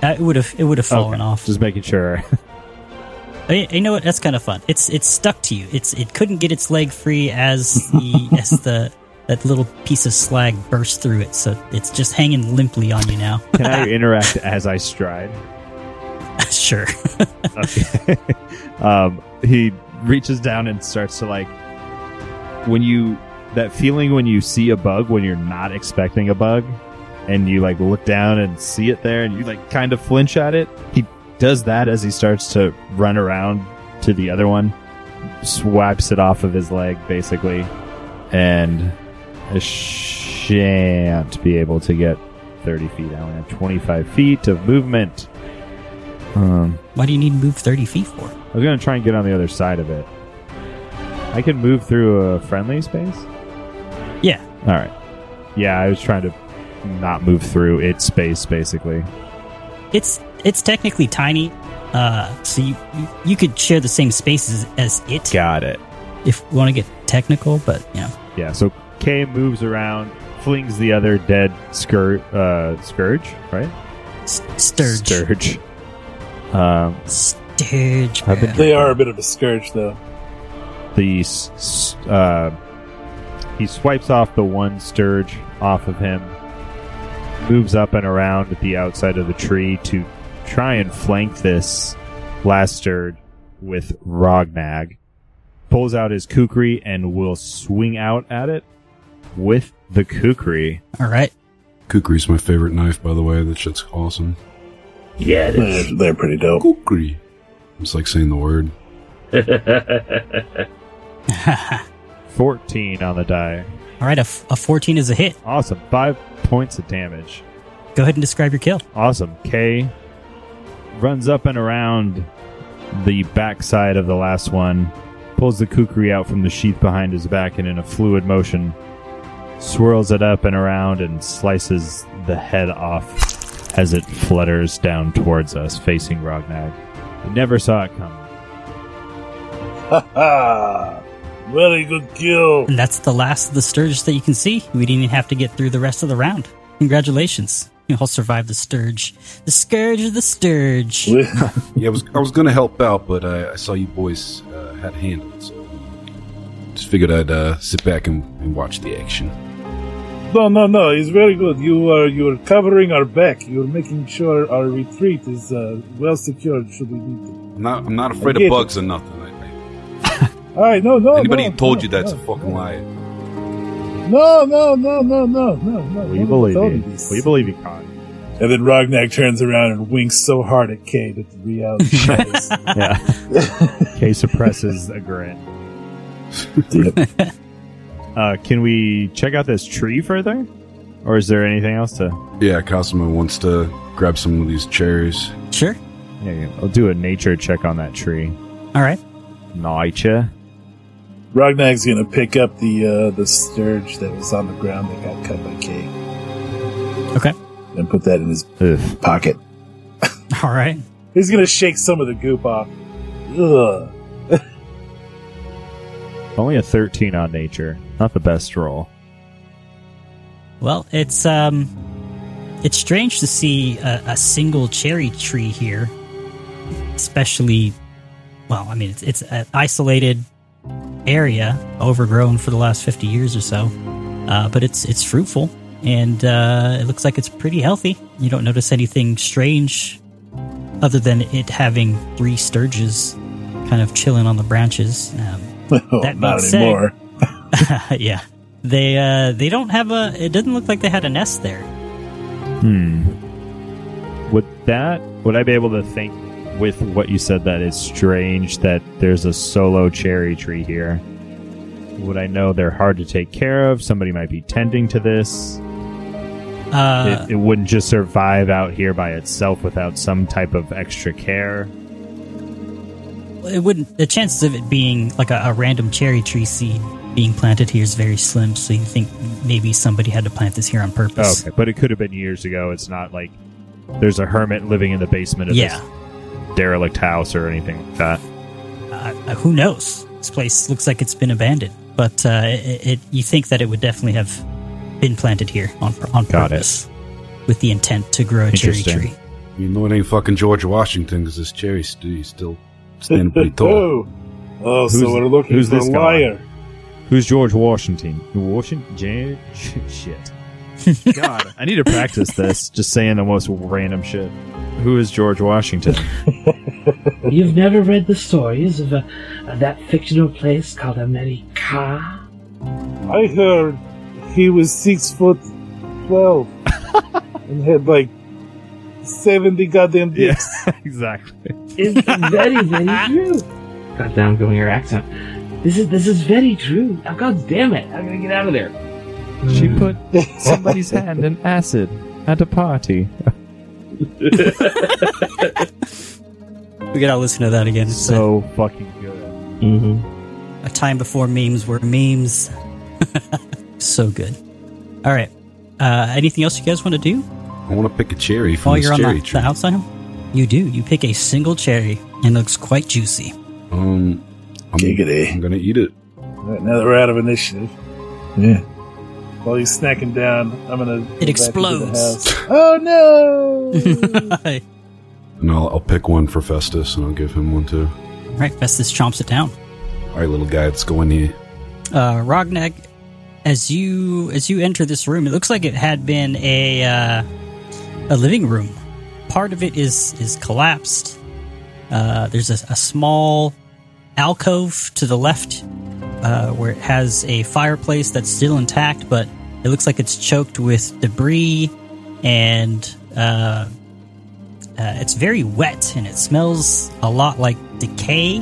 Uh, it would have it would have fallen Okay. off. Just making sure. Hey, you know what? That's kind of fun. It's it's stuck to you. It's it couldn't get its leg free as the as the that little piece of slag burst through it, so it's just hanging limply on you now. Can I interact as I stride? sure. Okay. um, he reaches down and starts to like when you that feeling when you see a bug when you're not expecting a bug and you like look down and see it there and you like kind of flinch at it. He does that as he starts to run around to the other one, swipes it off of his leg basically, and I shan't be able to get 30 feet. I only have 25 feet of movement. Um, Why do you need to move thirty feet for? I was gonna try and get on the other side of it. I can move through a friendly space. Yeah. All right. Yeah, I was trying to not move through its space, basically. It's it's technically tiny. Uh, so you, you you could share the same spaces as it Got it. if you want to get technical, but you know, Yeah, so K moves around, flings the other dead scourge, uh, scourge, right? s- stirge, Stirge. Um, stirge. I've been- They are a bit of a scourge, though. the s- s- uh, he swipes off the one stirge off of him, moves up and around at the outside of the tree to try and flank this last stirge with Rognag. Pulls out his kukri and will swing out at it with the kukri. All right. Kukri's my favorite knife, by the way. That shit's awesome. Yeah, it They're, they're pretty dope. Kukri. It's like saying the word. 14 on the die. All right. A, f- a 14 is a hit. Awesome. Five points of damage. Go ahead and describe your kill. Awesome. K runs up and around the backside of the last one, pulls the kukri out from the sheath behind his back, and in a fluid motion, swirls it up and around and slices the head off as it flutters down towards us, facing Rognag. We never saw it coming. Ha ha! Very good kill. And that's the last of the Stirge that you can see. We didn't even have to get through the rest of the round. Congratulations. You all survived the Stirge. The Scourge of the Stirge. Yeah, I was I was gonna help out, but I, I saw you boys uh, had handled, so just figured I'd uh, sit back and, and watch the action. no, no, no. It's very good. You are you are covering our back. You're making sure our retreat is uh, well secured. Should we need to? I'm not I'm not afraid I get of it. bugs or nothing. I, I, All right. No, no. anybody no, who told no, you that's no, a fucking liar. No, no, no, no, no, no, no. We Nobody believe you. me this. We believe you, Con. And then Rognag turns around and winks so hard at Kay that the reality shatters. Yeah. Kay suppresses a grin. Uh, can we check out this tree further? Or is there anything else to. Yeah, Cosimo wants to grab some of these cherries. Sure. Yeah, yeah, I'll do a nature check on that tree. All right. Nature. Rognag's gonna pick up the uh, the stirge that was on the ground that got cut by Kay Okay. and put that in his Ugh. pocket. All right. He's gonna shake some of the goop off. Ugh. Only a 13 on nature. Not the best roll. Well, it's um, it's strange to see a, a single cherry tree here, especially. Well, I mean, it's it's an isolated area, overgrown for the last fifty years or so, uh, but it's it's fruitful and uh, it looks like it's pretty healthy. You don't notice anything strange, other than it having three stirges, kind of chilling on the branches. Um, Oh, That not said- anymore. yeah, they uh, they don't have a. It doesn't look like they had a nest there. Hmm. Would that. Would I be able to think with what you said that it's strange that there's a solo cherry tree here? Would I know they're hard to take care of? Somebody might be tending to this. Uh, it, it wouldn't just survive out here by itself without some type of extra care. it wouldn't. The chances of it being like a, a random cherry tree seed being planted here is very slim. So you think maybe somebody had to plant this here on purpose. Okay, but it could have been years ago. It's not like there's a hermit living in the basement of Yeah. this derelict house or anything like that. Uh, who knows? This place looks like it's been abandoned, but uh, it, it, you think that it would definitely have been planted here on on Got it. purpose with the intent to grow a cherry tree. You know it ain't fucking George Washington because this cherry st- still standing pretty tall. oh, oh Who's- so we're looking who's for this a guy? Who's George Washington? Washington? J- shit. God, I need to practice this. Just saying the most random shit. Who is George Washington? You've never read the stories of, uh, of that fictional place called America? I heard he was six foot twelve and had like seventy goddamn Yeah. dicks. exactly. It's very, very true. God damn, going your accent. This is this is very true. Oh, God damn it! I'm gonna get out of there. She put somebody's hand in acid at a party. We gotta listen to that again. It's a- So fucking good. Mm-hmm. a time before memes were memes. so good. All right. Uh, anything else you guys want to do I want to pick a cherry from while this you're on cherry the, tree. the outside? You do. You pick a single cherry and it looks quite juicy. Um, I'm, Giggity. I'm gonna eat it. Alright, now that we're out of initiative. Yeah. While he's snacking down, I'm gonna. go back into the explodes. Oh no! right, And I'll, I'll pick one for Festus, and I'll give him one too. All right, Festus chomps it down. All right, little guy, let's go in here. Uh, Rognag, as you as you enter this room, it looks like it had been a uh, a living room. Part of it is is collapsed. Uh, there's a, a small alcove to the left uh, where it has a fireplace that's still intact, but it looks like it's choked with debris and uh, uh, it's very wet and it smells a lot like decay.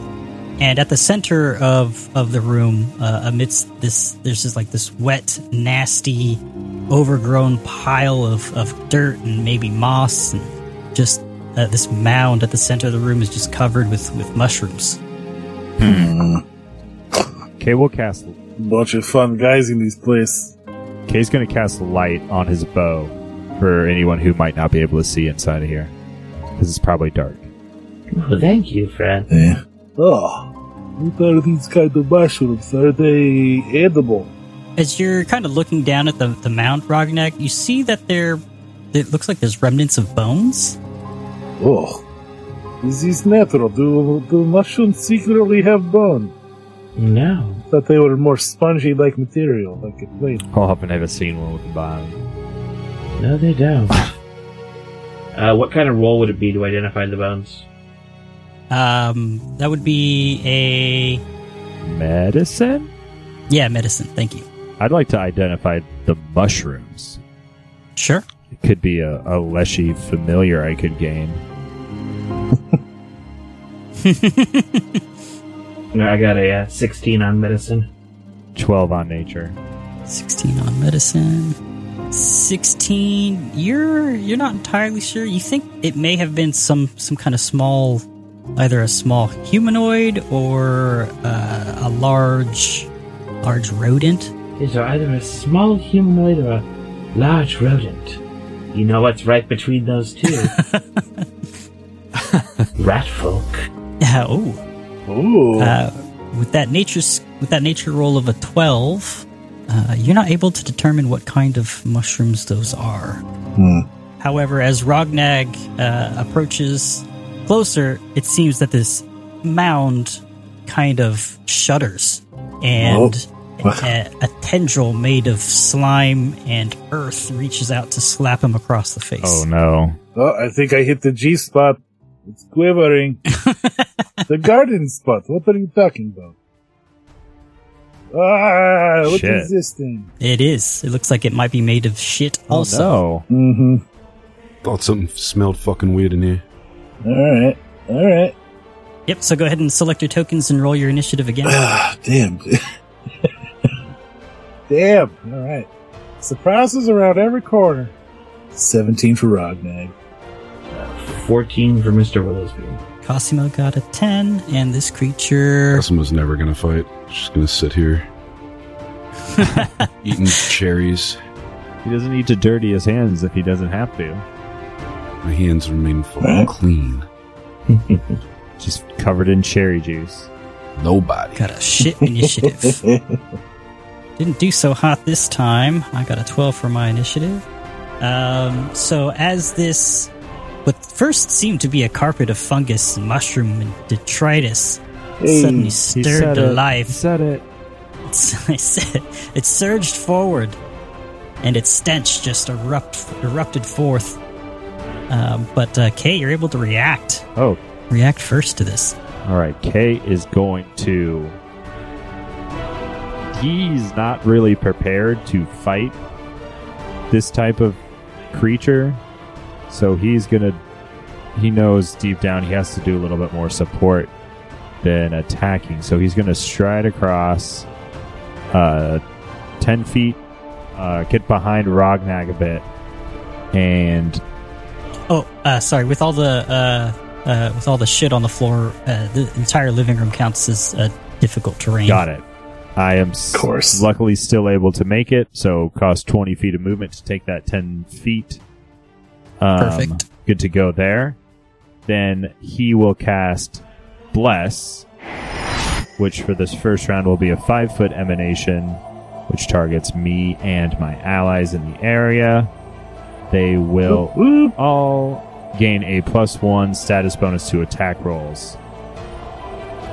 And at the center of of the room, uh, amidst this, there's just like this wet, nasty, overgrown pile of, of dirt and maybe moss, and just uh, this mound at the center of the room is just covered with with mushrooms. Kay will cast. Bunch of fun guys in this place. Kay's going to cast light on his bow for anyone who might not be able to see inside of here, because it's probably dark. Well, thank you, friend. Yeah. Oh, what are these kind of mushrooms? Are they edible? As you're kind of looking down at the the mound, Rognag, you see that there, it looks like there's remnants of bones. Oh, is this natural? Do do mushrooms secretly have bone? No. Thought they were more spongy-like material, like a plate. I'll have never seen one with a bone. No, they don't. uh, what kind of roll would it be to identify the bones? Um, that would be a Medicine? yeah, medicine. Thank you. I'd like to identify the mushrooms. Sure. It could be a, a leshy familiar I could gain. No, I got a uh, 16 on medicine. 12 on nature. 16 on medicine 16 you're you're not entirely sure you think it may have been some some kind of small either a small humanoid or uh, a large large rodent These are either a small humanoid or a large rodent. You know what's right between those two? Rat folk. yeah oh Ooh. uh, with that nature with that nature roll of a 12 uh, you're not able to determine what kind of mushrooms those are Hmm. However, as Rognag uh, approaches closer, it seems that this mound kind of shudders, and Oh. a, a tendril made of slime and earth reaches out to slap him across the face. Oh no. Oh, I think I hit the G spot. It's quivering. the garden spot. What are you talking about? Ah, what is Shit. this thing? It is. It looks like it might be made of shit. Oh Also, no. Mm-hmm. Thought something smelled fucking weird in here. All right. All right. yep. So go ahead and select your tokens and roll your initiative again. Ah, damn. damn. All right. Surprises around every corner. 17 for Rognag. 14 for Mr. Willowsby. Cosimo got a ten, and this creature. Cosimo's never gonna fight. She's gonna sit here eating cherries. He doesn't need to dirty his hands if he doesn't have to. My hands remain full Huh? clean. Just covered in cherry juice. Nobody. Got a shit initiative. Didn't do so hot this time. I got a 12 for my initiative. Um, so as this, what first seemed to be a carpet of fungus and mushroom and detritus, Hey, suddenly stirred to it. He life. said it. It's, I said, it surged forward, and its stench just erupt, erupted forth. Um, but uh, Kay, you're able to react. Oh, React first to this. all right. Kay is going to. He's not really prepared to fight this type of creature, so he's gonna. He knows deep down he has to do a little bit more support than attacking, so he's gonna stride across, uh, ten feet, uh, get behind Rognag a bit, and Oh, uh, sorry. With all the uh, uh, with all the shit on the floor, uh, the entire living room counts as uh, difficult terrain. Got it. I am of course. luckily still able to make it, so cost 20 feet of movement to take that 10 feet. Um, Perfect. Good to go there. then he will cast Bless, which for this first round will be a five foot emanation, which targets me and my allies in the area. They will Whoop. all gain a plus one status bonus to attack rolls.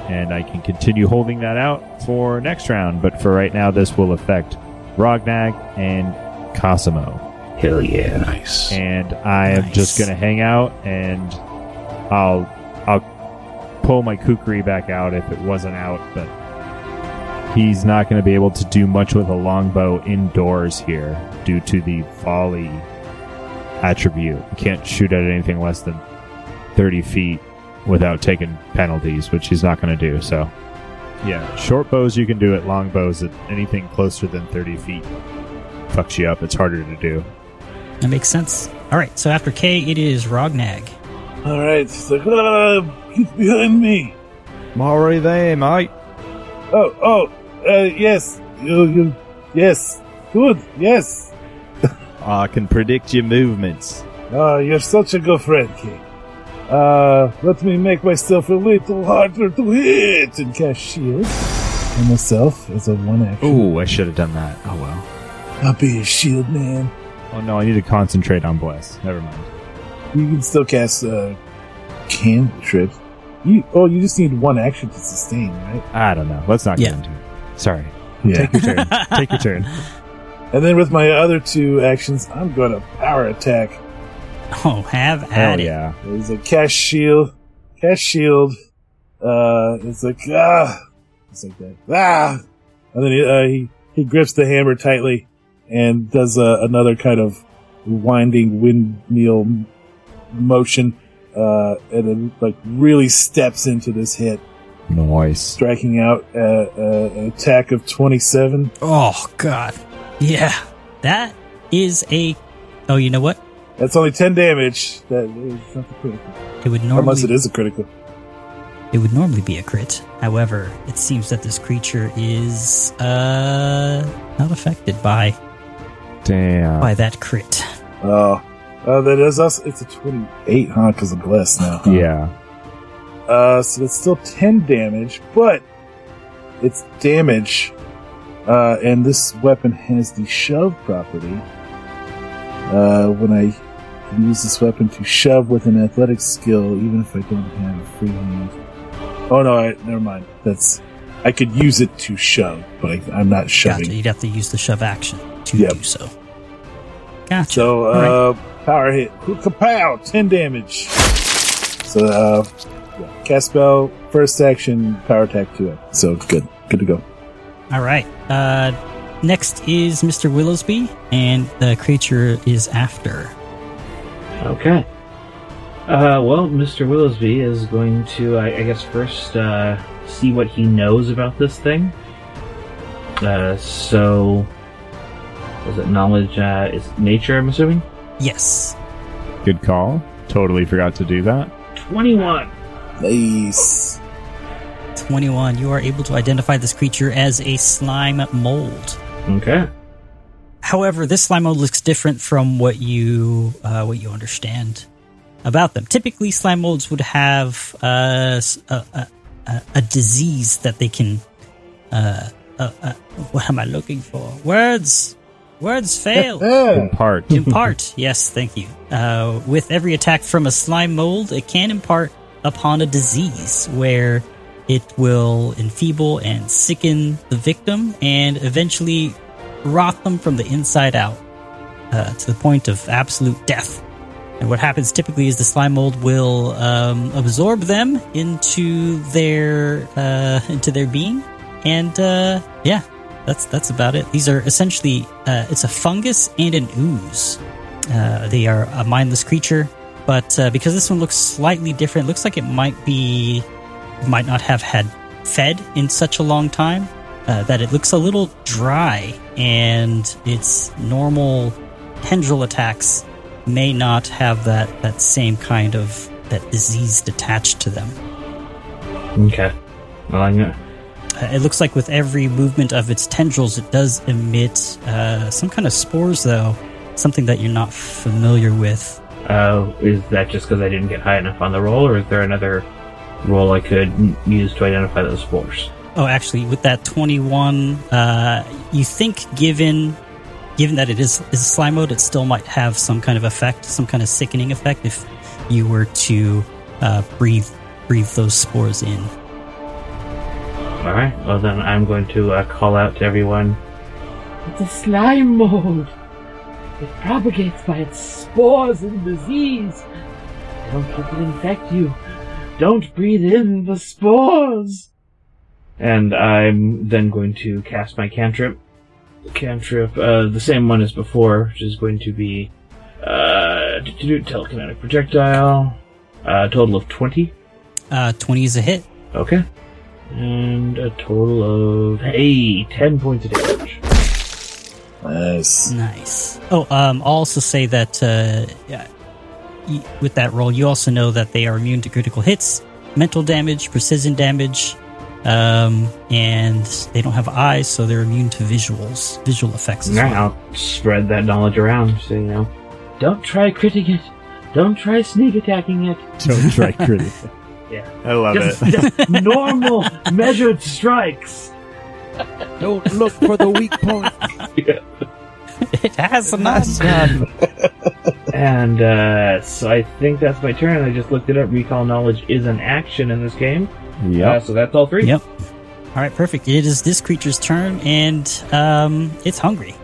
And I can continue holding that out for next round, but for right now, this will affect Rognag and Cosimo. Hell yeah. Nice. And I am Nice. just gonna hang out and I'll I'll pull my kukri back out if it wasn't out, but he's not gonna be able to do much with a longbow indoors here due to the volley attribute. You can't shoot at anything less than thirty feet without taking penalties, which he's not gonna do, so yeah, short bows you can do it, long bows at anything closer than thirty feet fucks you up. It's harder to do. That makes sense. All right, so after K, it is Rognag. All right. It's like, ah, get behind me. I'm already there, mate. Oh, oh, uh, yes. You, you, yes. Good. Yes. I can predict your movements. Ah, you're such a good friend, King. Uh, let me make myself a little harder to hit and cast shield on myself as a one action. Ooh, I should have done that. Oh well. I'll be a shield man. Oh no, I need to concentrate on Bless. Never mind. You can still cast uh, cantrips. You oh, you just need one action to sustain, right? I don't know. Let's not get Yeah. into it. Sorry. Yeah. Take your turn. Take your turn. And then with my other two actions, I'm going to power attack. Oh, have Hell at it. yeah. There's a cast shield, cast shield. Uh, it's like ah, it's like that ah, and then he uh, he, he grips the hammer tightly and does uh, another kind of winding windmill motion. Uh, and then like really steps into this hit, Nice. striking out uh, uh, an attack of twenty seven. Oh, God. Yeah. That is a. Oh, you know what? That's only ten damage. That is not the critical, It would normally unless it is a critical. It would normally be a crit. However, it seems that this creature is uh not affected by Damn. by that crit. Oh, uh, that is us. It's a twenty-eight, huh? Because of bless now. huh? Yeah. Uh, so that's still 10 damage, but it's damage. Uh, and this weapon has the shove property. Uh, when I can use this weapon to shove with an athletic skill, even if I don't have a free hand. Oh no, I, never mind. That's, I could use it to shove, but I, I'm not shoving. Gotcha. You'd have to use the shove action to Yep. do so. Gotcha. So, All right. uh, power hit. Kapow! 10 damage. So, uh, yeah. cast spell, first action, power attack to it. So, good. Good to go. All right. Uh, next is Mr. Willowsby, and the creature is after. Okay. Uh, well, Mr. Willowsby is going to, I, I guess, first uh, see what he knows about this thing. Uh, so, is it knowledge? Uh, is nature? I'm assuming. Yes. Good call. Totally forgot to do that. Twenty-one. Nice. 21. You are able to identify this creature as a slime mold. Okay. However, this slime mold looks different from what you uh, what you understand about them. Typically, slime molds would have uh, s- a, a, a, a disease that they can. Uh, uh, uh, what am I looking for? Words. Words fail. In part. impart. Yes, thank you. Uh, with every attack from a slime mold, it can impart upon a disease where it will enfeeble and sicken the victim and eventually rot them from the inside out uh, to the point of absolute death. And what happens typically is the slime mold will um, absorb them into their uh, into their being, and uh, yeah, that's that's about it. These are essentially uh, it's a fungus and an ooze. Uh, they are a mindless creature, but uh, because this one looks slightly different, looks like it might be might not have had fed in such a long time. Uh, that it looks a little dry, and its normal tendril attacks may not have that that same kind of that disease attached to them. Okay. Well, I'm gonna. Uh, it looks like with every movement of its tendrils, it does emit uh, some kind of spores, though, something that you're not familiar with. Uh, is that just because I didn't get high enough on the roll, or is there another roll I could use to identify those spores? Oh, actually, with that 21, uh, you think given given that it is, is slime mold, it still might have some kind of effect, some kind of sickening effect if you were to uh, breathe breathe those spores in. All right. Well, then I'm going to uh, call out to everyone. It's a slime mold. It propagates by its spores and disease. Don't let it infect you. Don't breathe in the spores. And I'm then going to cast my cantrip. Cantrip, uh, the same one as before, which is going to be uh, telekinetic projectile. Uh, total of twenty. Uh, 20 is a hit. Okay. And a total of, hey, 10 points of damage. Nice. Nice. Oh, um, I'll also say that uh, yeah, with that roll, you also know that they are immune to critical hits, mental damage, precision damage, um, and they don't have eyes, so they're immune to visuals, visual effects as well. Now, spread that knowledge around, so you know. Don't try critting it. Don't try sneak attacking it. Don't try critting. Yeah. I love Just, it. just normal, measured strikes. Don't look for the weak point. It has a Nice nice. job. And uh, so I think that's my turn. I just looked it up. Recall knowledge is an action in this game. Uh, so that's all three. Yep. All right, perfect. It is this creature's turn, and um, it's hungry.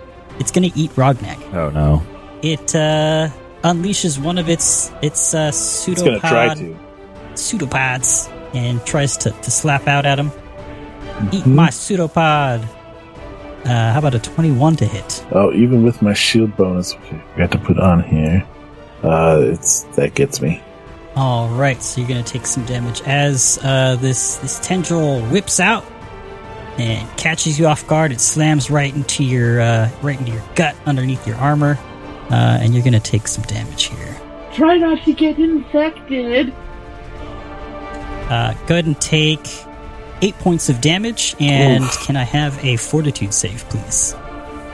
It's going to eat Rognag. Oh no. It uh, unleashes one of its its uh, It's gonna try to. Pseudopods and tries to, to slap out at him. Eat Mhm. my pseudopod. Uh, how about a 21 to hit? Oh, even with my shield bonus, which I forgot to put on here, uh, it's that gets me. All right, so you're going to take some damage as uh, this this tendril whips out and catches you off guard. It slams right into your uh, right into your gut underneath your armor, uh, and you're going to take some damage here. Try not to get infected. Uh, go ahead and take eight points of damage, and can I have a Fortitude save, please?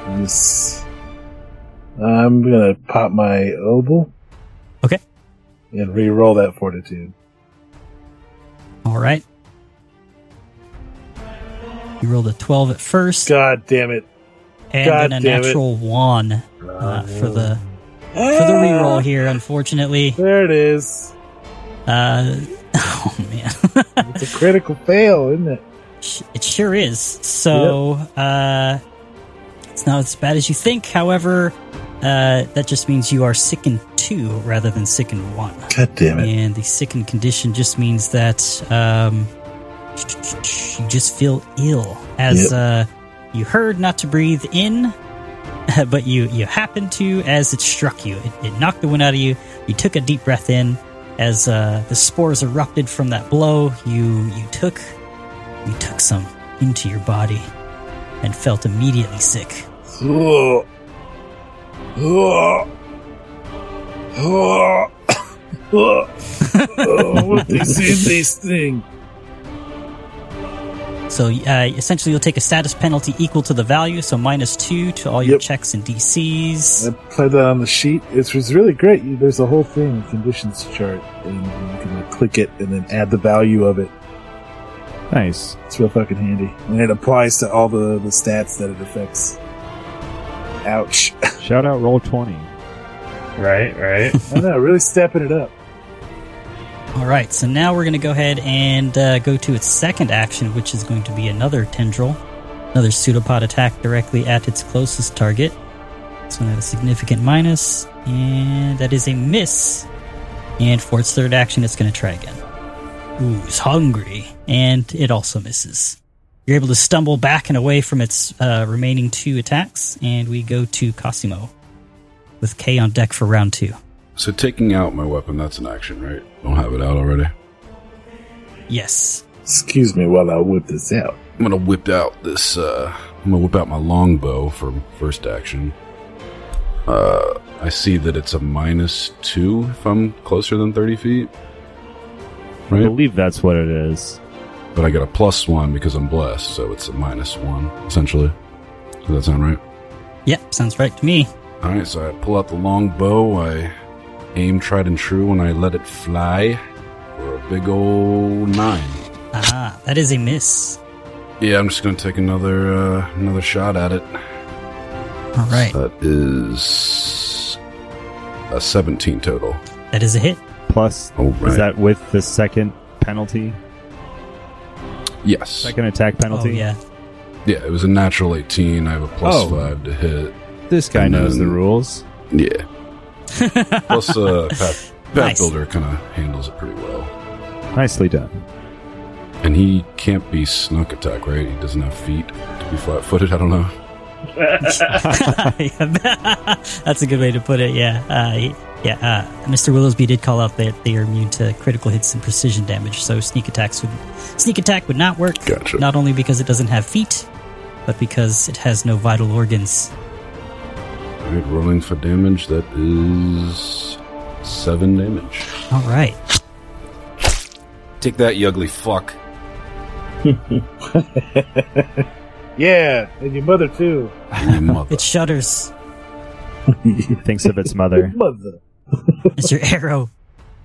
Yes. I'm gonna pop my obel Okay. and re-roll that fortitude. All right. You rolled a 12 at first, God damn it! and God then a damn it. natural one uh, for the for the reroll here. Unfortunately, There it is. uh, oh man, It's a critical fail, isn't it? it sure is. So uh, it's not as bad as you think. However, uh, that just means you are sickened two rather than sickened one. God damn it! And the sickened condition just means that um, you just feel ill. As Yep. uh, you heard not to breathe in, but you, you happened to as it struck you. It, it knocked the wind out of you. You took a deep breath in. As uh, the spores erupted from that blow, you you took you took some into your body and felt immediately sick. What is in this thing? So uh, essentially, you'll take a status penalty equal to the value, so minus two to all your Yep. checks and DCs. I played that on the sheet. It was really great. There's a whole thing, conditions chart, and you can like, click it and then add the value of it. Nice. It's real fucking handy, and it applies to all the the stats that it affects. Ouch! Shout out roll twenty. Right, right. I know, really stepping it up. All right, so now we're going to go ahead and uh, go to its second action, which is going to be another tendril, another pseudopod attack directly at its closest target. So a significant minus, and that is a miss. And for its third action, it's going to try again. Ooh, it's hungry, and it also misses. You're able to stumble back and away from its uh, remaining two attacks, and we go to Cosimo with K on deck for round two. So taking out my weapon, that's an action, right? Don't have it out already. Yes. Excuse me while I whip this out. I'm gonna whip out this. Uh, I'm gonna whip out my longbow for first action. Uh, I see that it's a minus two if I'm closer than 30 feet, I believe that's what it is. But I get a plus one because I'm blessed, so it's a minus one essentially. Does that sound right? Yep, sounds right to me. All right, so I pull out the long bow. I aim tried and true when I let it fly for a big old nine. Ah, that is a miss. Yeah, I'm just gonna take another uh, another shot at it. All right, That is a 17 total. that is a hit. Plus, All right. is that with the second penalty? yes? Second attack penalty? Oh yeah. Yeah, it was a natural 18. I have a plus Oh. five to hit. This guy And knows the rules. Yeah. Plus, uh, Path, Path Nice. Builder kind of handles it pretty well. Nicely done. And he can't be snuck attack, right? He doesn't have feet to be flat footed. I don't know. That's a good way to put it. Yeah, uh, yeah. Uh, Mr. Willowsby did call out that they are immune to critical hits and precision damage, so sneak attacks would sneak attack would not work. Gotcha. Not only because it doesn't have feet, but because it has no vital organs. All right, rolling for damage. That is seven damage. All right. Take that, you ugly fuck. Yeah, and your mother too. You mother. It shudders Thinks of its mother. Mother. as your arrow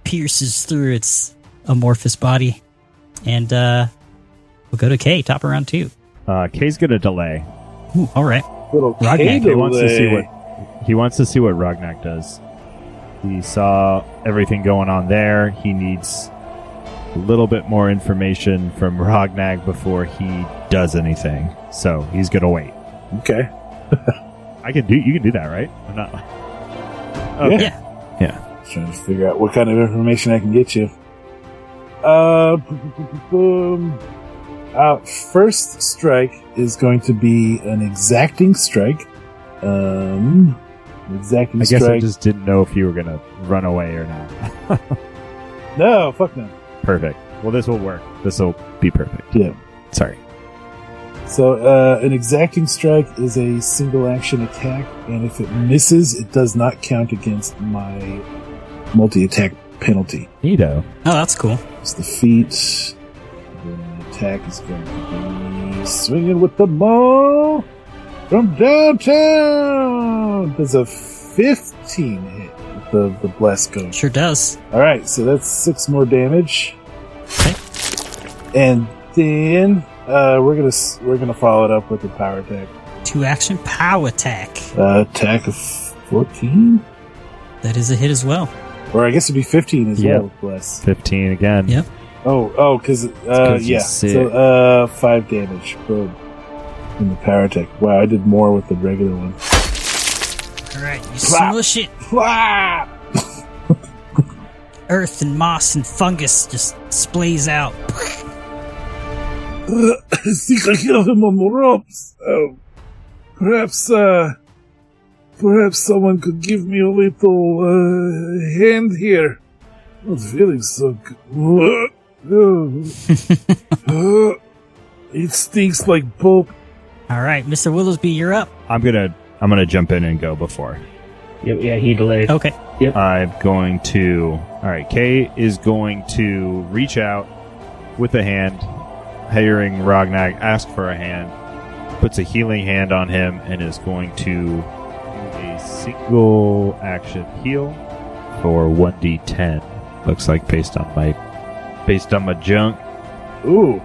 pierces through its amorphous body, and uh, we'll go to K. Top of round two. Uh, Kay's gonna delay. Ooh, all right. Little Rognag, He wants to see what he wants to see what Rognag does. He saw everything going on there. He needs a little bit more information from Rognag before he does anything. So he's gonna wait. Okay. I can do. You can do that, right? I'm not. Okay. Yeah. Yeah. Trying to figure out what kind of information I can get you. Uh, boom. Uh, first strike is going to be an exacting strike. Um, exacting I guess I just didn't know if you were gonna run away or not. No, fuck no. perfect. Well, this will work. This will be perfect. Yeah. Sorry. So, uh, an exacting strike is a single action attack, and if it misses, it does not count against my multi attack penalty. Neato. Oh, that's cool. It's the feet. The attack is going to be swinging with the ball from downtown. Does a 15 hit with the, the bless go? Sure does. All right, so that's six more damage. Okay. And then uh, we're gonna we're gonna follow it up with a power attack. Two action power attack. Uh, attack of 14? That is a hit as well. Or I guess it'd be 15 as Yep. well, bless. Fifteen again. Yep. Oh, oh, because, uh, 'cause you're yeah. So, uh, 5 damage. Boom. In the attack. Wow, I did more with the regular one. All right, you smush it. Wah! Earth and moss and fungus just splays out. Uh, I think I have him on the ropes. Oh, perhaps, uh, perhaps someone could give me a little, uh, hand here. Not feeling so good. Uh, it stinks like poop. All right, Mr. Willowsby, you're up. I'm gonna. I'm gonna jump in and go before. Yeah, yeah, he delayed. Okay. Yep. I'm going to. All right, Kay is going to reach out with a hand, hearing Rognag ask for a hand, puts a healing hand on him, and is going to do a single action heal for 1d10. Looks like based on my based on my junk, Ooh.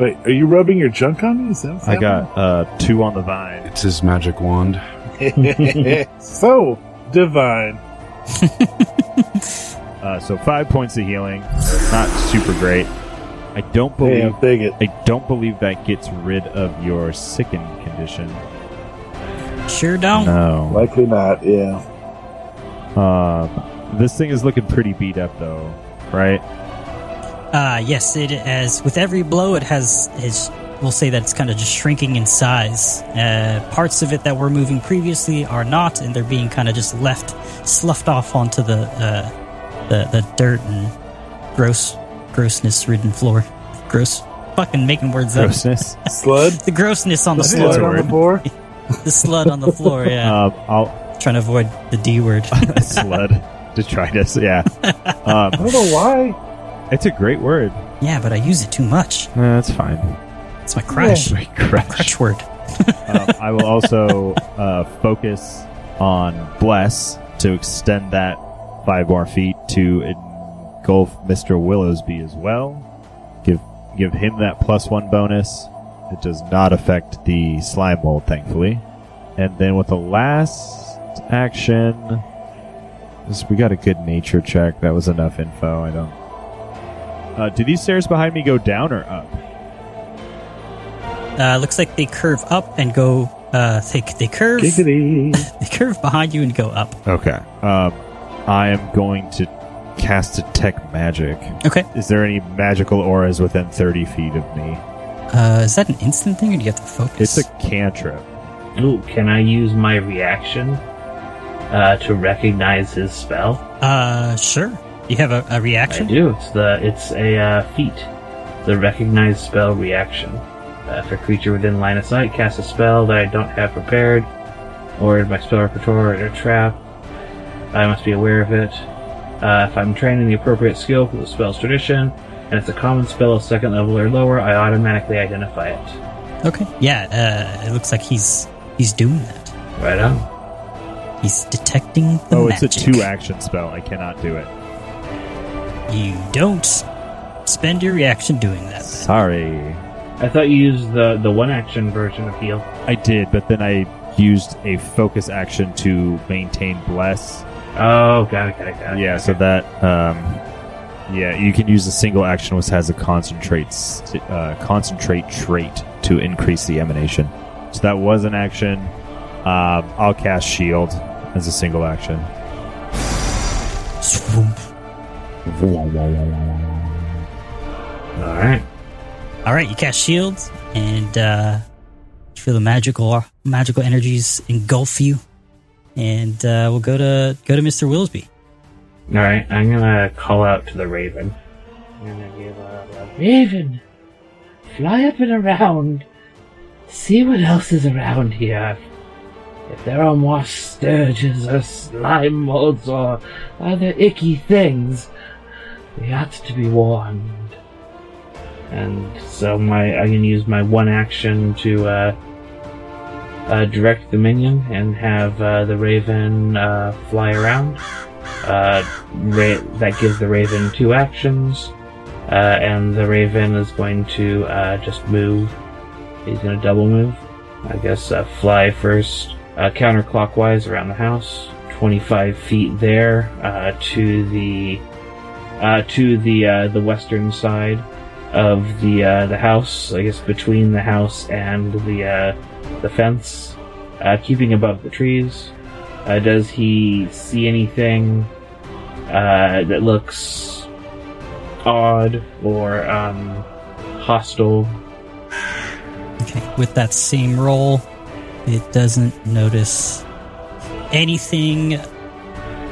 Wait, are you rubbing your junk on me? Is that I got uh, two on the vine. It's his magic wand. so divine. Uh, so five points of healing, not super great. I don't believe I'll it. I don't believe that gets rid of your sickened condition. Sure don't. No. Likely not, yeah. Um, this thing is looking pretty beat up, though, right? Uh, yes, it has. With every blow, it has. Is we'll say that it's kind of just shrinking in size. Uh, parts of it that were moving previously are not, and they're being kind of just left, sloughed off onto the uh, the the dirt and gross, grossness-ridden floor. Gross, fucking making words up. Grossness. Slud? The grossness on the That's floor. on the word. board? The slud on the floor. Yeah, um, I'll trying to avoid the D word. slud detritus. Yeah. I Um, don't know why. It's a great word. yeah, but I use it too much. Uh, that's fine. It's my crush. Great crush. Crutch word. um, I will also uh, focus on bless to extend that five more feet to engulf Mr. Willowsby as well. Give give him that plus one bonus. It does not affect the slime mold, thankfully. And then with the last action, we got a good nature check. That was enough info. I don't. Uh, do these stairs behind me go down or up? Uh, looks like they curve up and go. Uh, they they curve. They curve behind you and go up. Okay. Um, I am going to cast detect magic. Okay. Is there any magical auras within 30 feet of me? Uh, is that an instant thing, or do you have to focus? It's a cantrip. Ooh, can I use my reaction uh, to recognize his spell? Uh, sure. You have a reaction. I do. It's the it's a uh, feat, the recognized spell reaction. Uh, if a creature within line of sight casts a spell that I don't have prepared, or in my spell repertoire or a trap, I must be aware of it. Uh, if I'm training the appropriate skill for the spell's tradition, and it's a common spell of second level or lower, I automatically identify it. Okay. Yeah. Uh, it looks like he's he's doing that. Right on. He's detecting the oh, magic. it's a two action spell. I cannot do it. You don't spend your reaction doing that. then. Sorry. I thought you used the the one action version of heal. I did, but then I used a focus action to maintain bless. Oh, got it, got it, got it. Yeah, so that um, yeah, you can use a single action which has a concentrate uh, concentrate trait to increase the emanation. So that was an action. Um, I'll cast shield as a single action. Swoop. All right. All right, you cast shields and uh, you feel the magical magical energies engulf you, and uh, we'll go to go to Mister Willowsby. All right, I'm gonna call out to the raven. I'm gonna give a raven, fly up and around, see what else is around here. If there are more stirges or slime molds or other icky things, we ought to be warned. And so my I can use my one action to uh, uh, direct the minion and have uh, the raven uh, fly around. Uh, ra- that gives the raven two actions, uh, and the raven is going to just move. He's going to double move. I guess fly first, counterclockwise around the house, 25 feet there to the uh, to the uh, the western side of the uh, the house. I guess between the house and the uh, the fence, uh, keeping above the trees. Uh, does he see anything that looks odd or um, hostile? Okay, with that same roll, it doesn't notice anything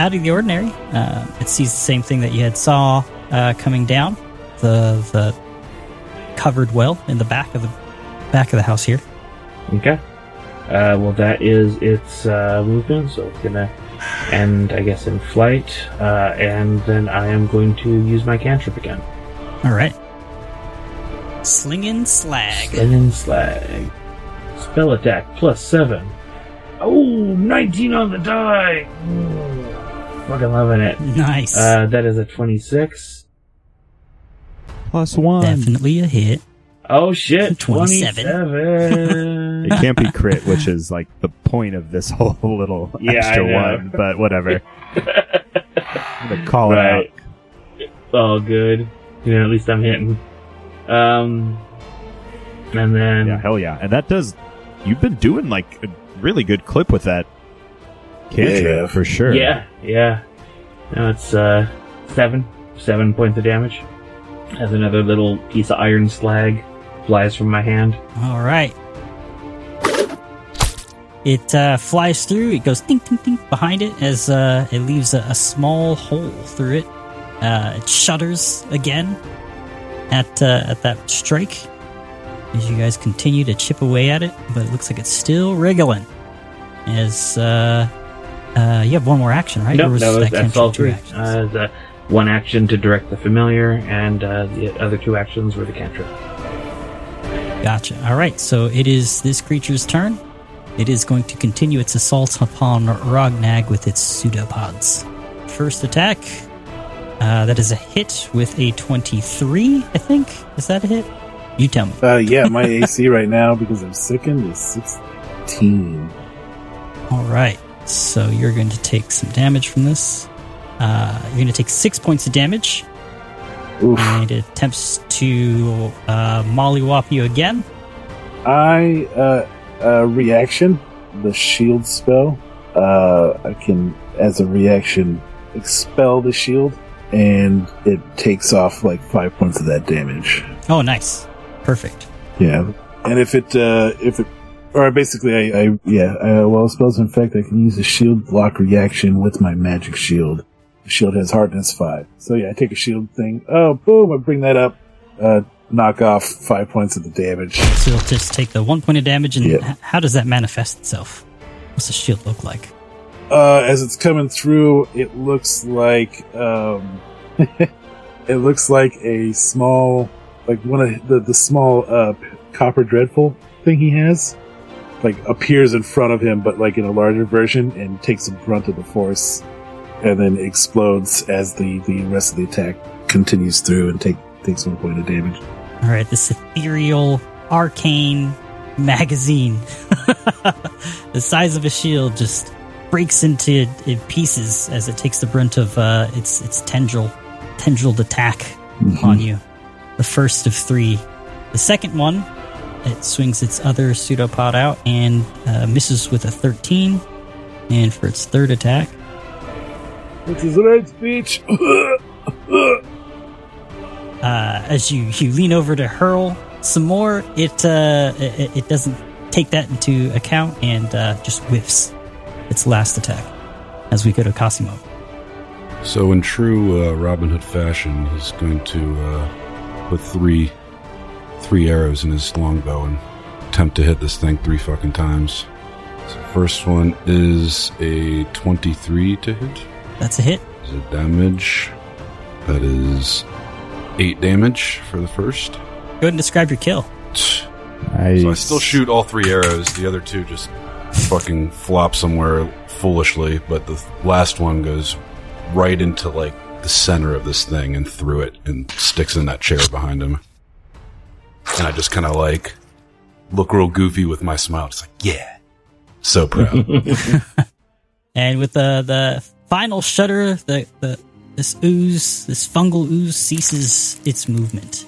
out of the ordinary. Uh, it sees the same thing that you had saw uh, coming down the the covered well in the back of the back of the house here. Okay. Uh, well, that is its uh, movement, so it's gonna end, I guess, in flight, uh, and then I am going to use my cantrip again. All right, slinging slag. Then slag. Spell attack plus seven. Oh, 19 on the die! Ooh, fucking loving it. Nice, Uh, that is a 26. Plus one. definitely a hit. Oh shit, 27. 27. It can't be crit, which is like the point of this whole little Yeah, extra one, but whatever. I'm gonna call Right. it It's all good. You know, at least I'm hitting. Um, and then. Yeah, hell yeah. And that does. You've been doing like a really good clip with that cantrip Yeah. for sure. Yeah, yeah. Now it's uh seven, seven points of damage. As another little piece of iron slag flies from my hand. All right. It uh, flies through. It goes ding, ding, ding behind it as uh, it leaves a, a small hole through it. Uh, it shudders again at uh, at that strike as you guys continue to chip away at it, but it looks like it's still wriggling. As uh, you have one more action, right? Or Nope, was that was, that that's all three. Uh, the one action to direct the familiar, and uh, the other two actions were the cantrip. Gotcha. All right, so it is this creature's turn. It is going to continue its assault upon Rognag with its pseudopods. first attack. Uh, that is a hit with a 23, I think. Is that a hit? You tell me. Uh, yeah, my AC right now because I'm sickened is 16. All right. So you're going to take some damage from this. Uh, you're going to take six points of damage. Oof. And it attempts to uh, mollywop you again. I, uh, uh, reaction, the shield spell, uh, I can, as a reaction, expel the shield and it takes off like five points of that damage. Oh, nice. Perfect. Yeah. And if it, uh, if it, or basically, I, I yeah, uh, while spells infect, I can use a shield block reaction with my magic shield. The shield has hardness five. So yeah, I take a shield thing. Oh, boom! I bring that up. Uh, knock off five points of the damage. So you'll just take the one point of damage, and Yeah. h- how does that manifest itself? What's the shield look like? Uh, as it's coming through, it looks like um, it looks like a small, like one of the the small uh, copper dreadful thing he has, like appears in front of him, but like in a larger version, and takes the brunt of the force, and then explodes as the the rest of the attack continues through and take takes one point of damage. All right, this ethereal, arcane magazine, the size of a shield, just breaks into in pieces as it takes the brunt of uh, its its tendril tendrilled attack on you. The first of three. The second one, it swings its other pseudopod out and uh, misses with a thirteen. And for its third attack, Which is right speech. uh, as you, you lean over to hurl some more, it, uh, it it doesn't take that into account and uh, just whiffs its last attack. As we go to Cosimo. So, in true uh, Robin Hood fashion, he's going to uh, put three three arrows in his longbow and attempt to hit this thing three fucking times. So, first one is a twenty-three to hit. That's a hit. Is it damage? That is eight damage for the first. Go ahead and describe your kill. So I still shoot all three arrows. The other two just fucking flop somewhere foolishly, but the last one goes right into like the center of this thing and through it and sticks in that chair behind him. And I just kind of like look real goofy with my smile. It's like, yeah, so proud. And with the the final shudder, the, the this ooze, this fungal ooze ceases its movement.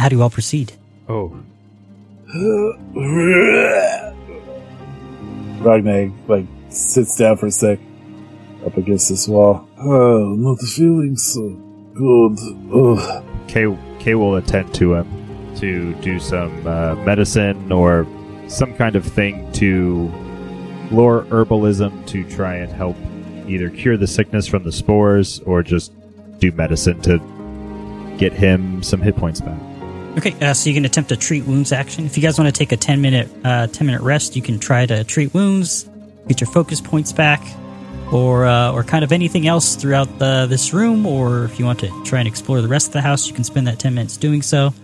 How do you all proceed? Oh, Rognag like sits down for a sec up against this wall. Oh, not feeling so good. Ugh. Kay, Kay will attend to him to do some uh, medicine or some kind of thing to lure herbalism to try and help either cure the sickness from the spores or just do medicine to get him some hit points back. Okay, uh, so you can attempt a treat wounds action. If you guys want to take a ten minute uh, ten minute rest, you can try to treat wounds, get your focus points back, or uh, or kind of anything else throughout the, this room. Or if you want to try and explore the rest of the house, you can spend that ten minutes doing so.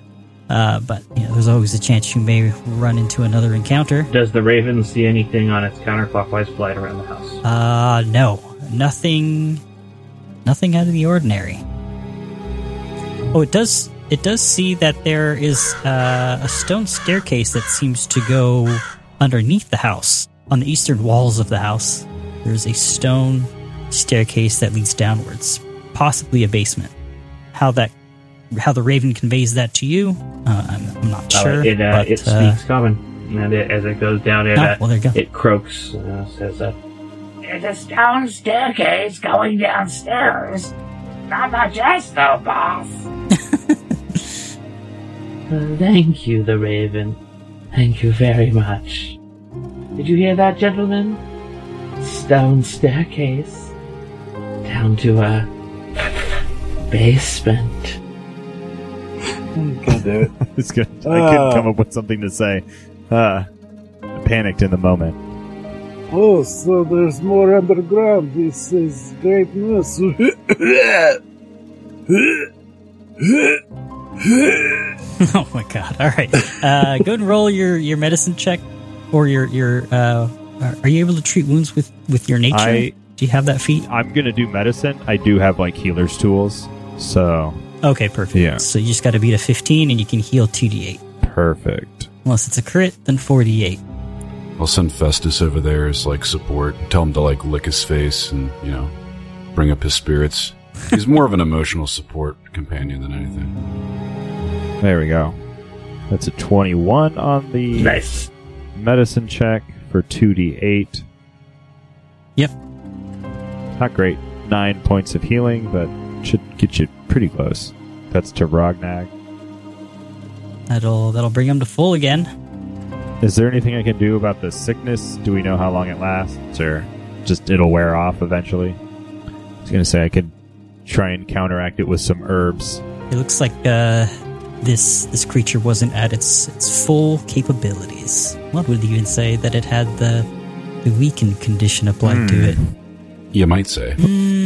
Uh, but you know, there's always a chance you may run into another encounter. Does the raven see anything on its counterclockwise flight around the house? Uh, no, nothing, nothing out of the ordinary. Oh, it does. It does see that there is uh, a stone staircase that seems to go underneath the house on the eastern walls of the house. There's a stone staircase that leads downwards, possibly a basement. How that, how the raven conveys that to you, uh, I'm, I'm not Oh, sure. it uh, but, it uh, speaks common, and it, as it goes down, it oh, uh, well, there you go. it croaks. Uh, says, uh, There's a stone staircase going downstairs. Not much else, though, boss. Uh, thank you, the Raven. Thank you very much. Did you hear that, gentlemen? Stone staircase down to a basement. God damn it. It's good. I couldn't Ah. come up with something to say. Uh, I panicked in the moment. Oh, so there's more underground. This is great news. oh my god! All right, uh, go and roll your, your medicine check, or your your. Uh, are- are you able to treat wounds with with your nature? I Do you have that feat? I'm gonna do medicine. I do have like healer's tools, so Okay, perfect. Yeah. So you just got to beat a 15 and you can heal 2d8. perfect. Unless it's a crit, then 4d8. I'll send Festus over there as like support. Tell him to like lick his face and you know bring up his spirits. He's more of an emotional support companion than anything. There we go. That's a 21 on the Nice. medicine check for 2d8. Yep. Not great. Nine points of healing, but should get you pretty close. That's to Rognag. That'll that'll bring him to full again. Is there anything I can do about the sickness? Do we know how long it lasts, or just it'll wear off eventually? I was gonna say I could try and counteract it with some herbs. It looks like uh, this this creature wasn't at its its full capabilities. One would you even say that it had the, the weakened condition applied to it. You might say.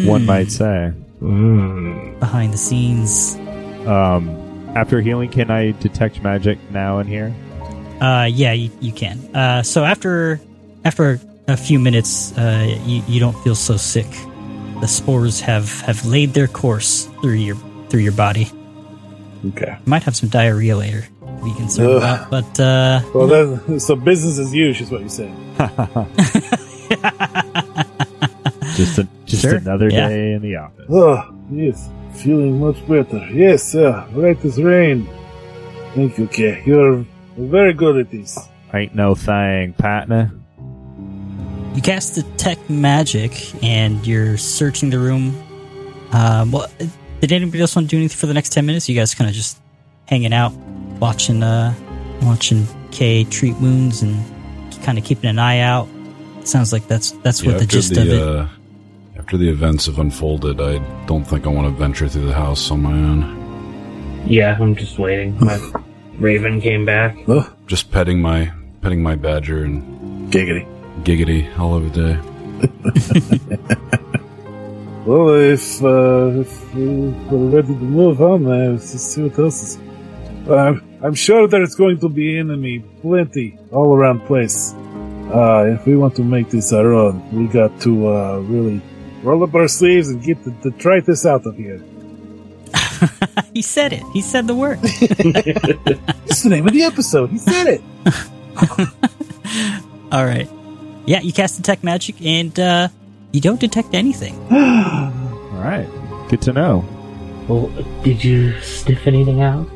One might say. Mm. Behind the scenes. Um, after healing, can I detect magic now in here? Uh, yeah, you, you can. Uh, so after after a few minutes, uh, you, you don't feel so sick. The spores have, have laid their course through your through your body. Okay. You might have some diarrhea later. to Be concerned Ugh. about, but uh, Well, that, so business as usual is what you're saying. Just a, just Sure, another yeah. day in the office. Oh, yes. Feeling much better. Yes, sir. Right as rain. Thank you, Kay. You're very good at this. Ain't no thing, partner. You cast detect magic, and you're searching the room. Um, well, did anybody else want to do anything for the next ten minutes? You guys kind of just hanging out, watching, uh, watching Kay treat wounds, and kind of keeping an eye out. Sounds like that's that's what the after gist of it. uh, after the events have unfolded, I don't think I want to venture through the house on my own. Yeah, I'm just waiting. My Raven came back. Oh, Just petting my petting my badger and giggity. giggity all over the day. Well, if, uh, if we're ready to move on, uh, let's see what else is. I'm, I'm sure there's going to be enemy plenty all around place. Uh, if we want to make this our own, we got to, uh, really roll up our sleeves and get the detritus out of here. he said it. He said the word. It's the name of the episode. He said it. All right. Yeah, you cast detect magic, and uh, you don't detect anything. All right, good to know. Well, did you sniff anything out?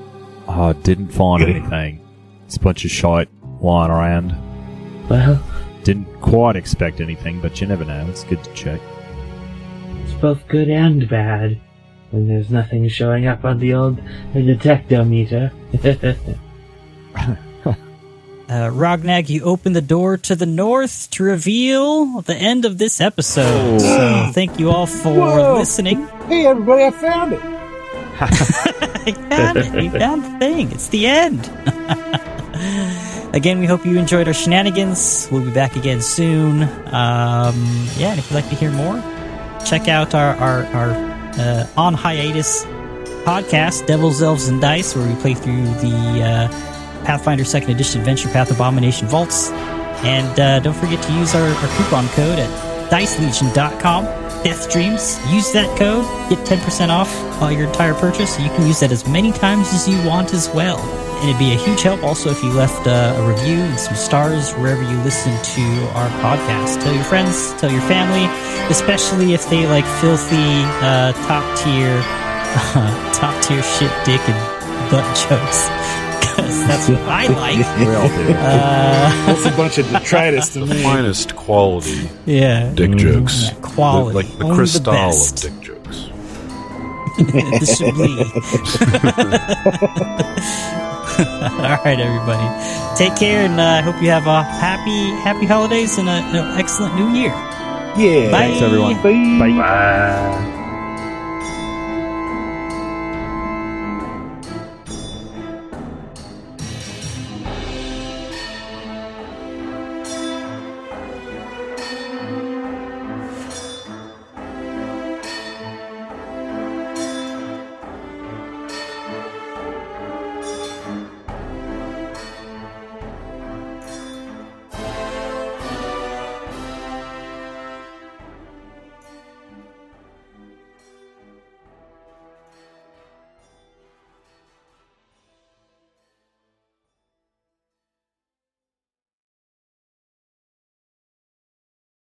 Oh, didn't find anything. It's a bunch of shite lying around. Well, Didn't quite expect anything, but you never know. It's good to check. It's both good and bad. When there's nothing showing up on the old detectometer. Uh, Rognag, you open the door to the north to reveal the end of this episode. So thank you all for Whoa. listening. Hey, everybody, I found it. You found it. You found the thing. It's the end. again, we hope you enjoyed our shenanigans. We'll be back again soon. Um, yeah, and if you'd like to hear more, check out our our, our uh, on hiatus podcast, Devils, Elves, and Dice, where we play through the uh, Pathfinder Second Edition Adventure Path Abomination Vaults. And uh, don't forget to use our, our coupon code at dicelegion.com. Death Dreams. Use that code. Get 10% off your entire purchase. You can use that as many times as you want as well. And it'd be a huge help also if you left uh, a review and some stars wherever you listen to our podcast. Tell your friends, tell your family, especially if they like filthy, uh, top tier, top tier shit, dick, and butt jokes. Because that's what I like. We all do. Uh, That's a bunch of detritus to The me. finest quality yeah. dick jokes. Yeah, quality. The- like the Only crystal the of dick jokes. the Chablis. All right, everybody. Take care, and I uh, hope you have a happy, happy holidays and an excellent new year. Yeah. Bye. Thanks, everyone. Bye. Bye. Bye.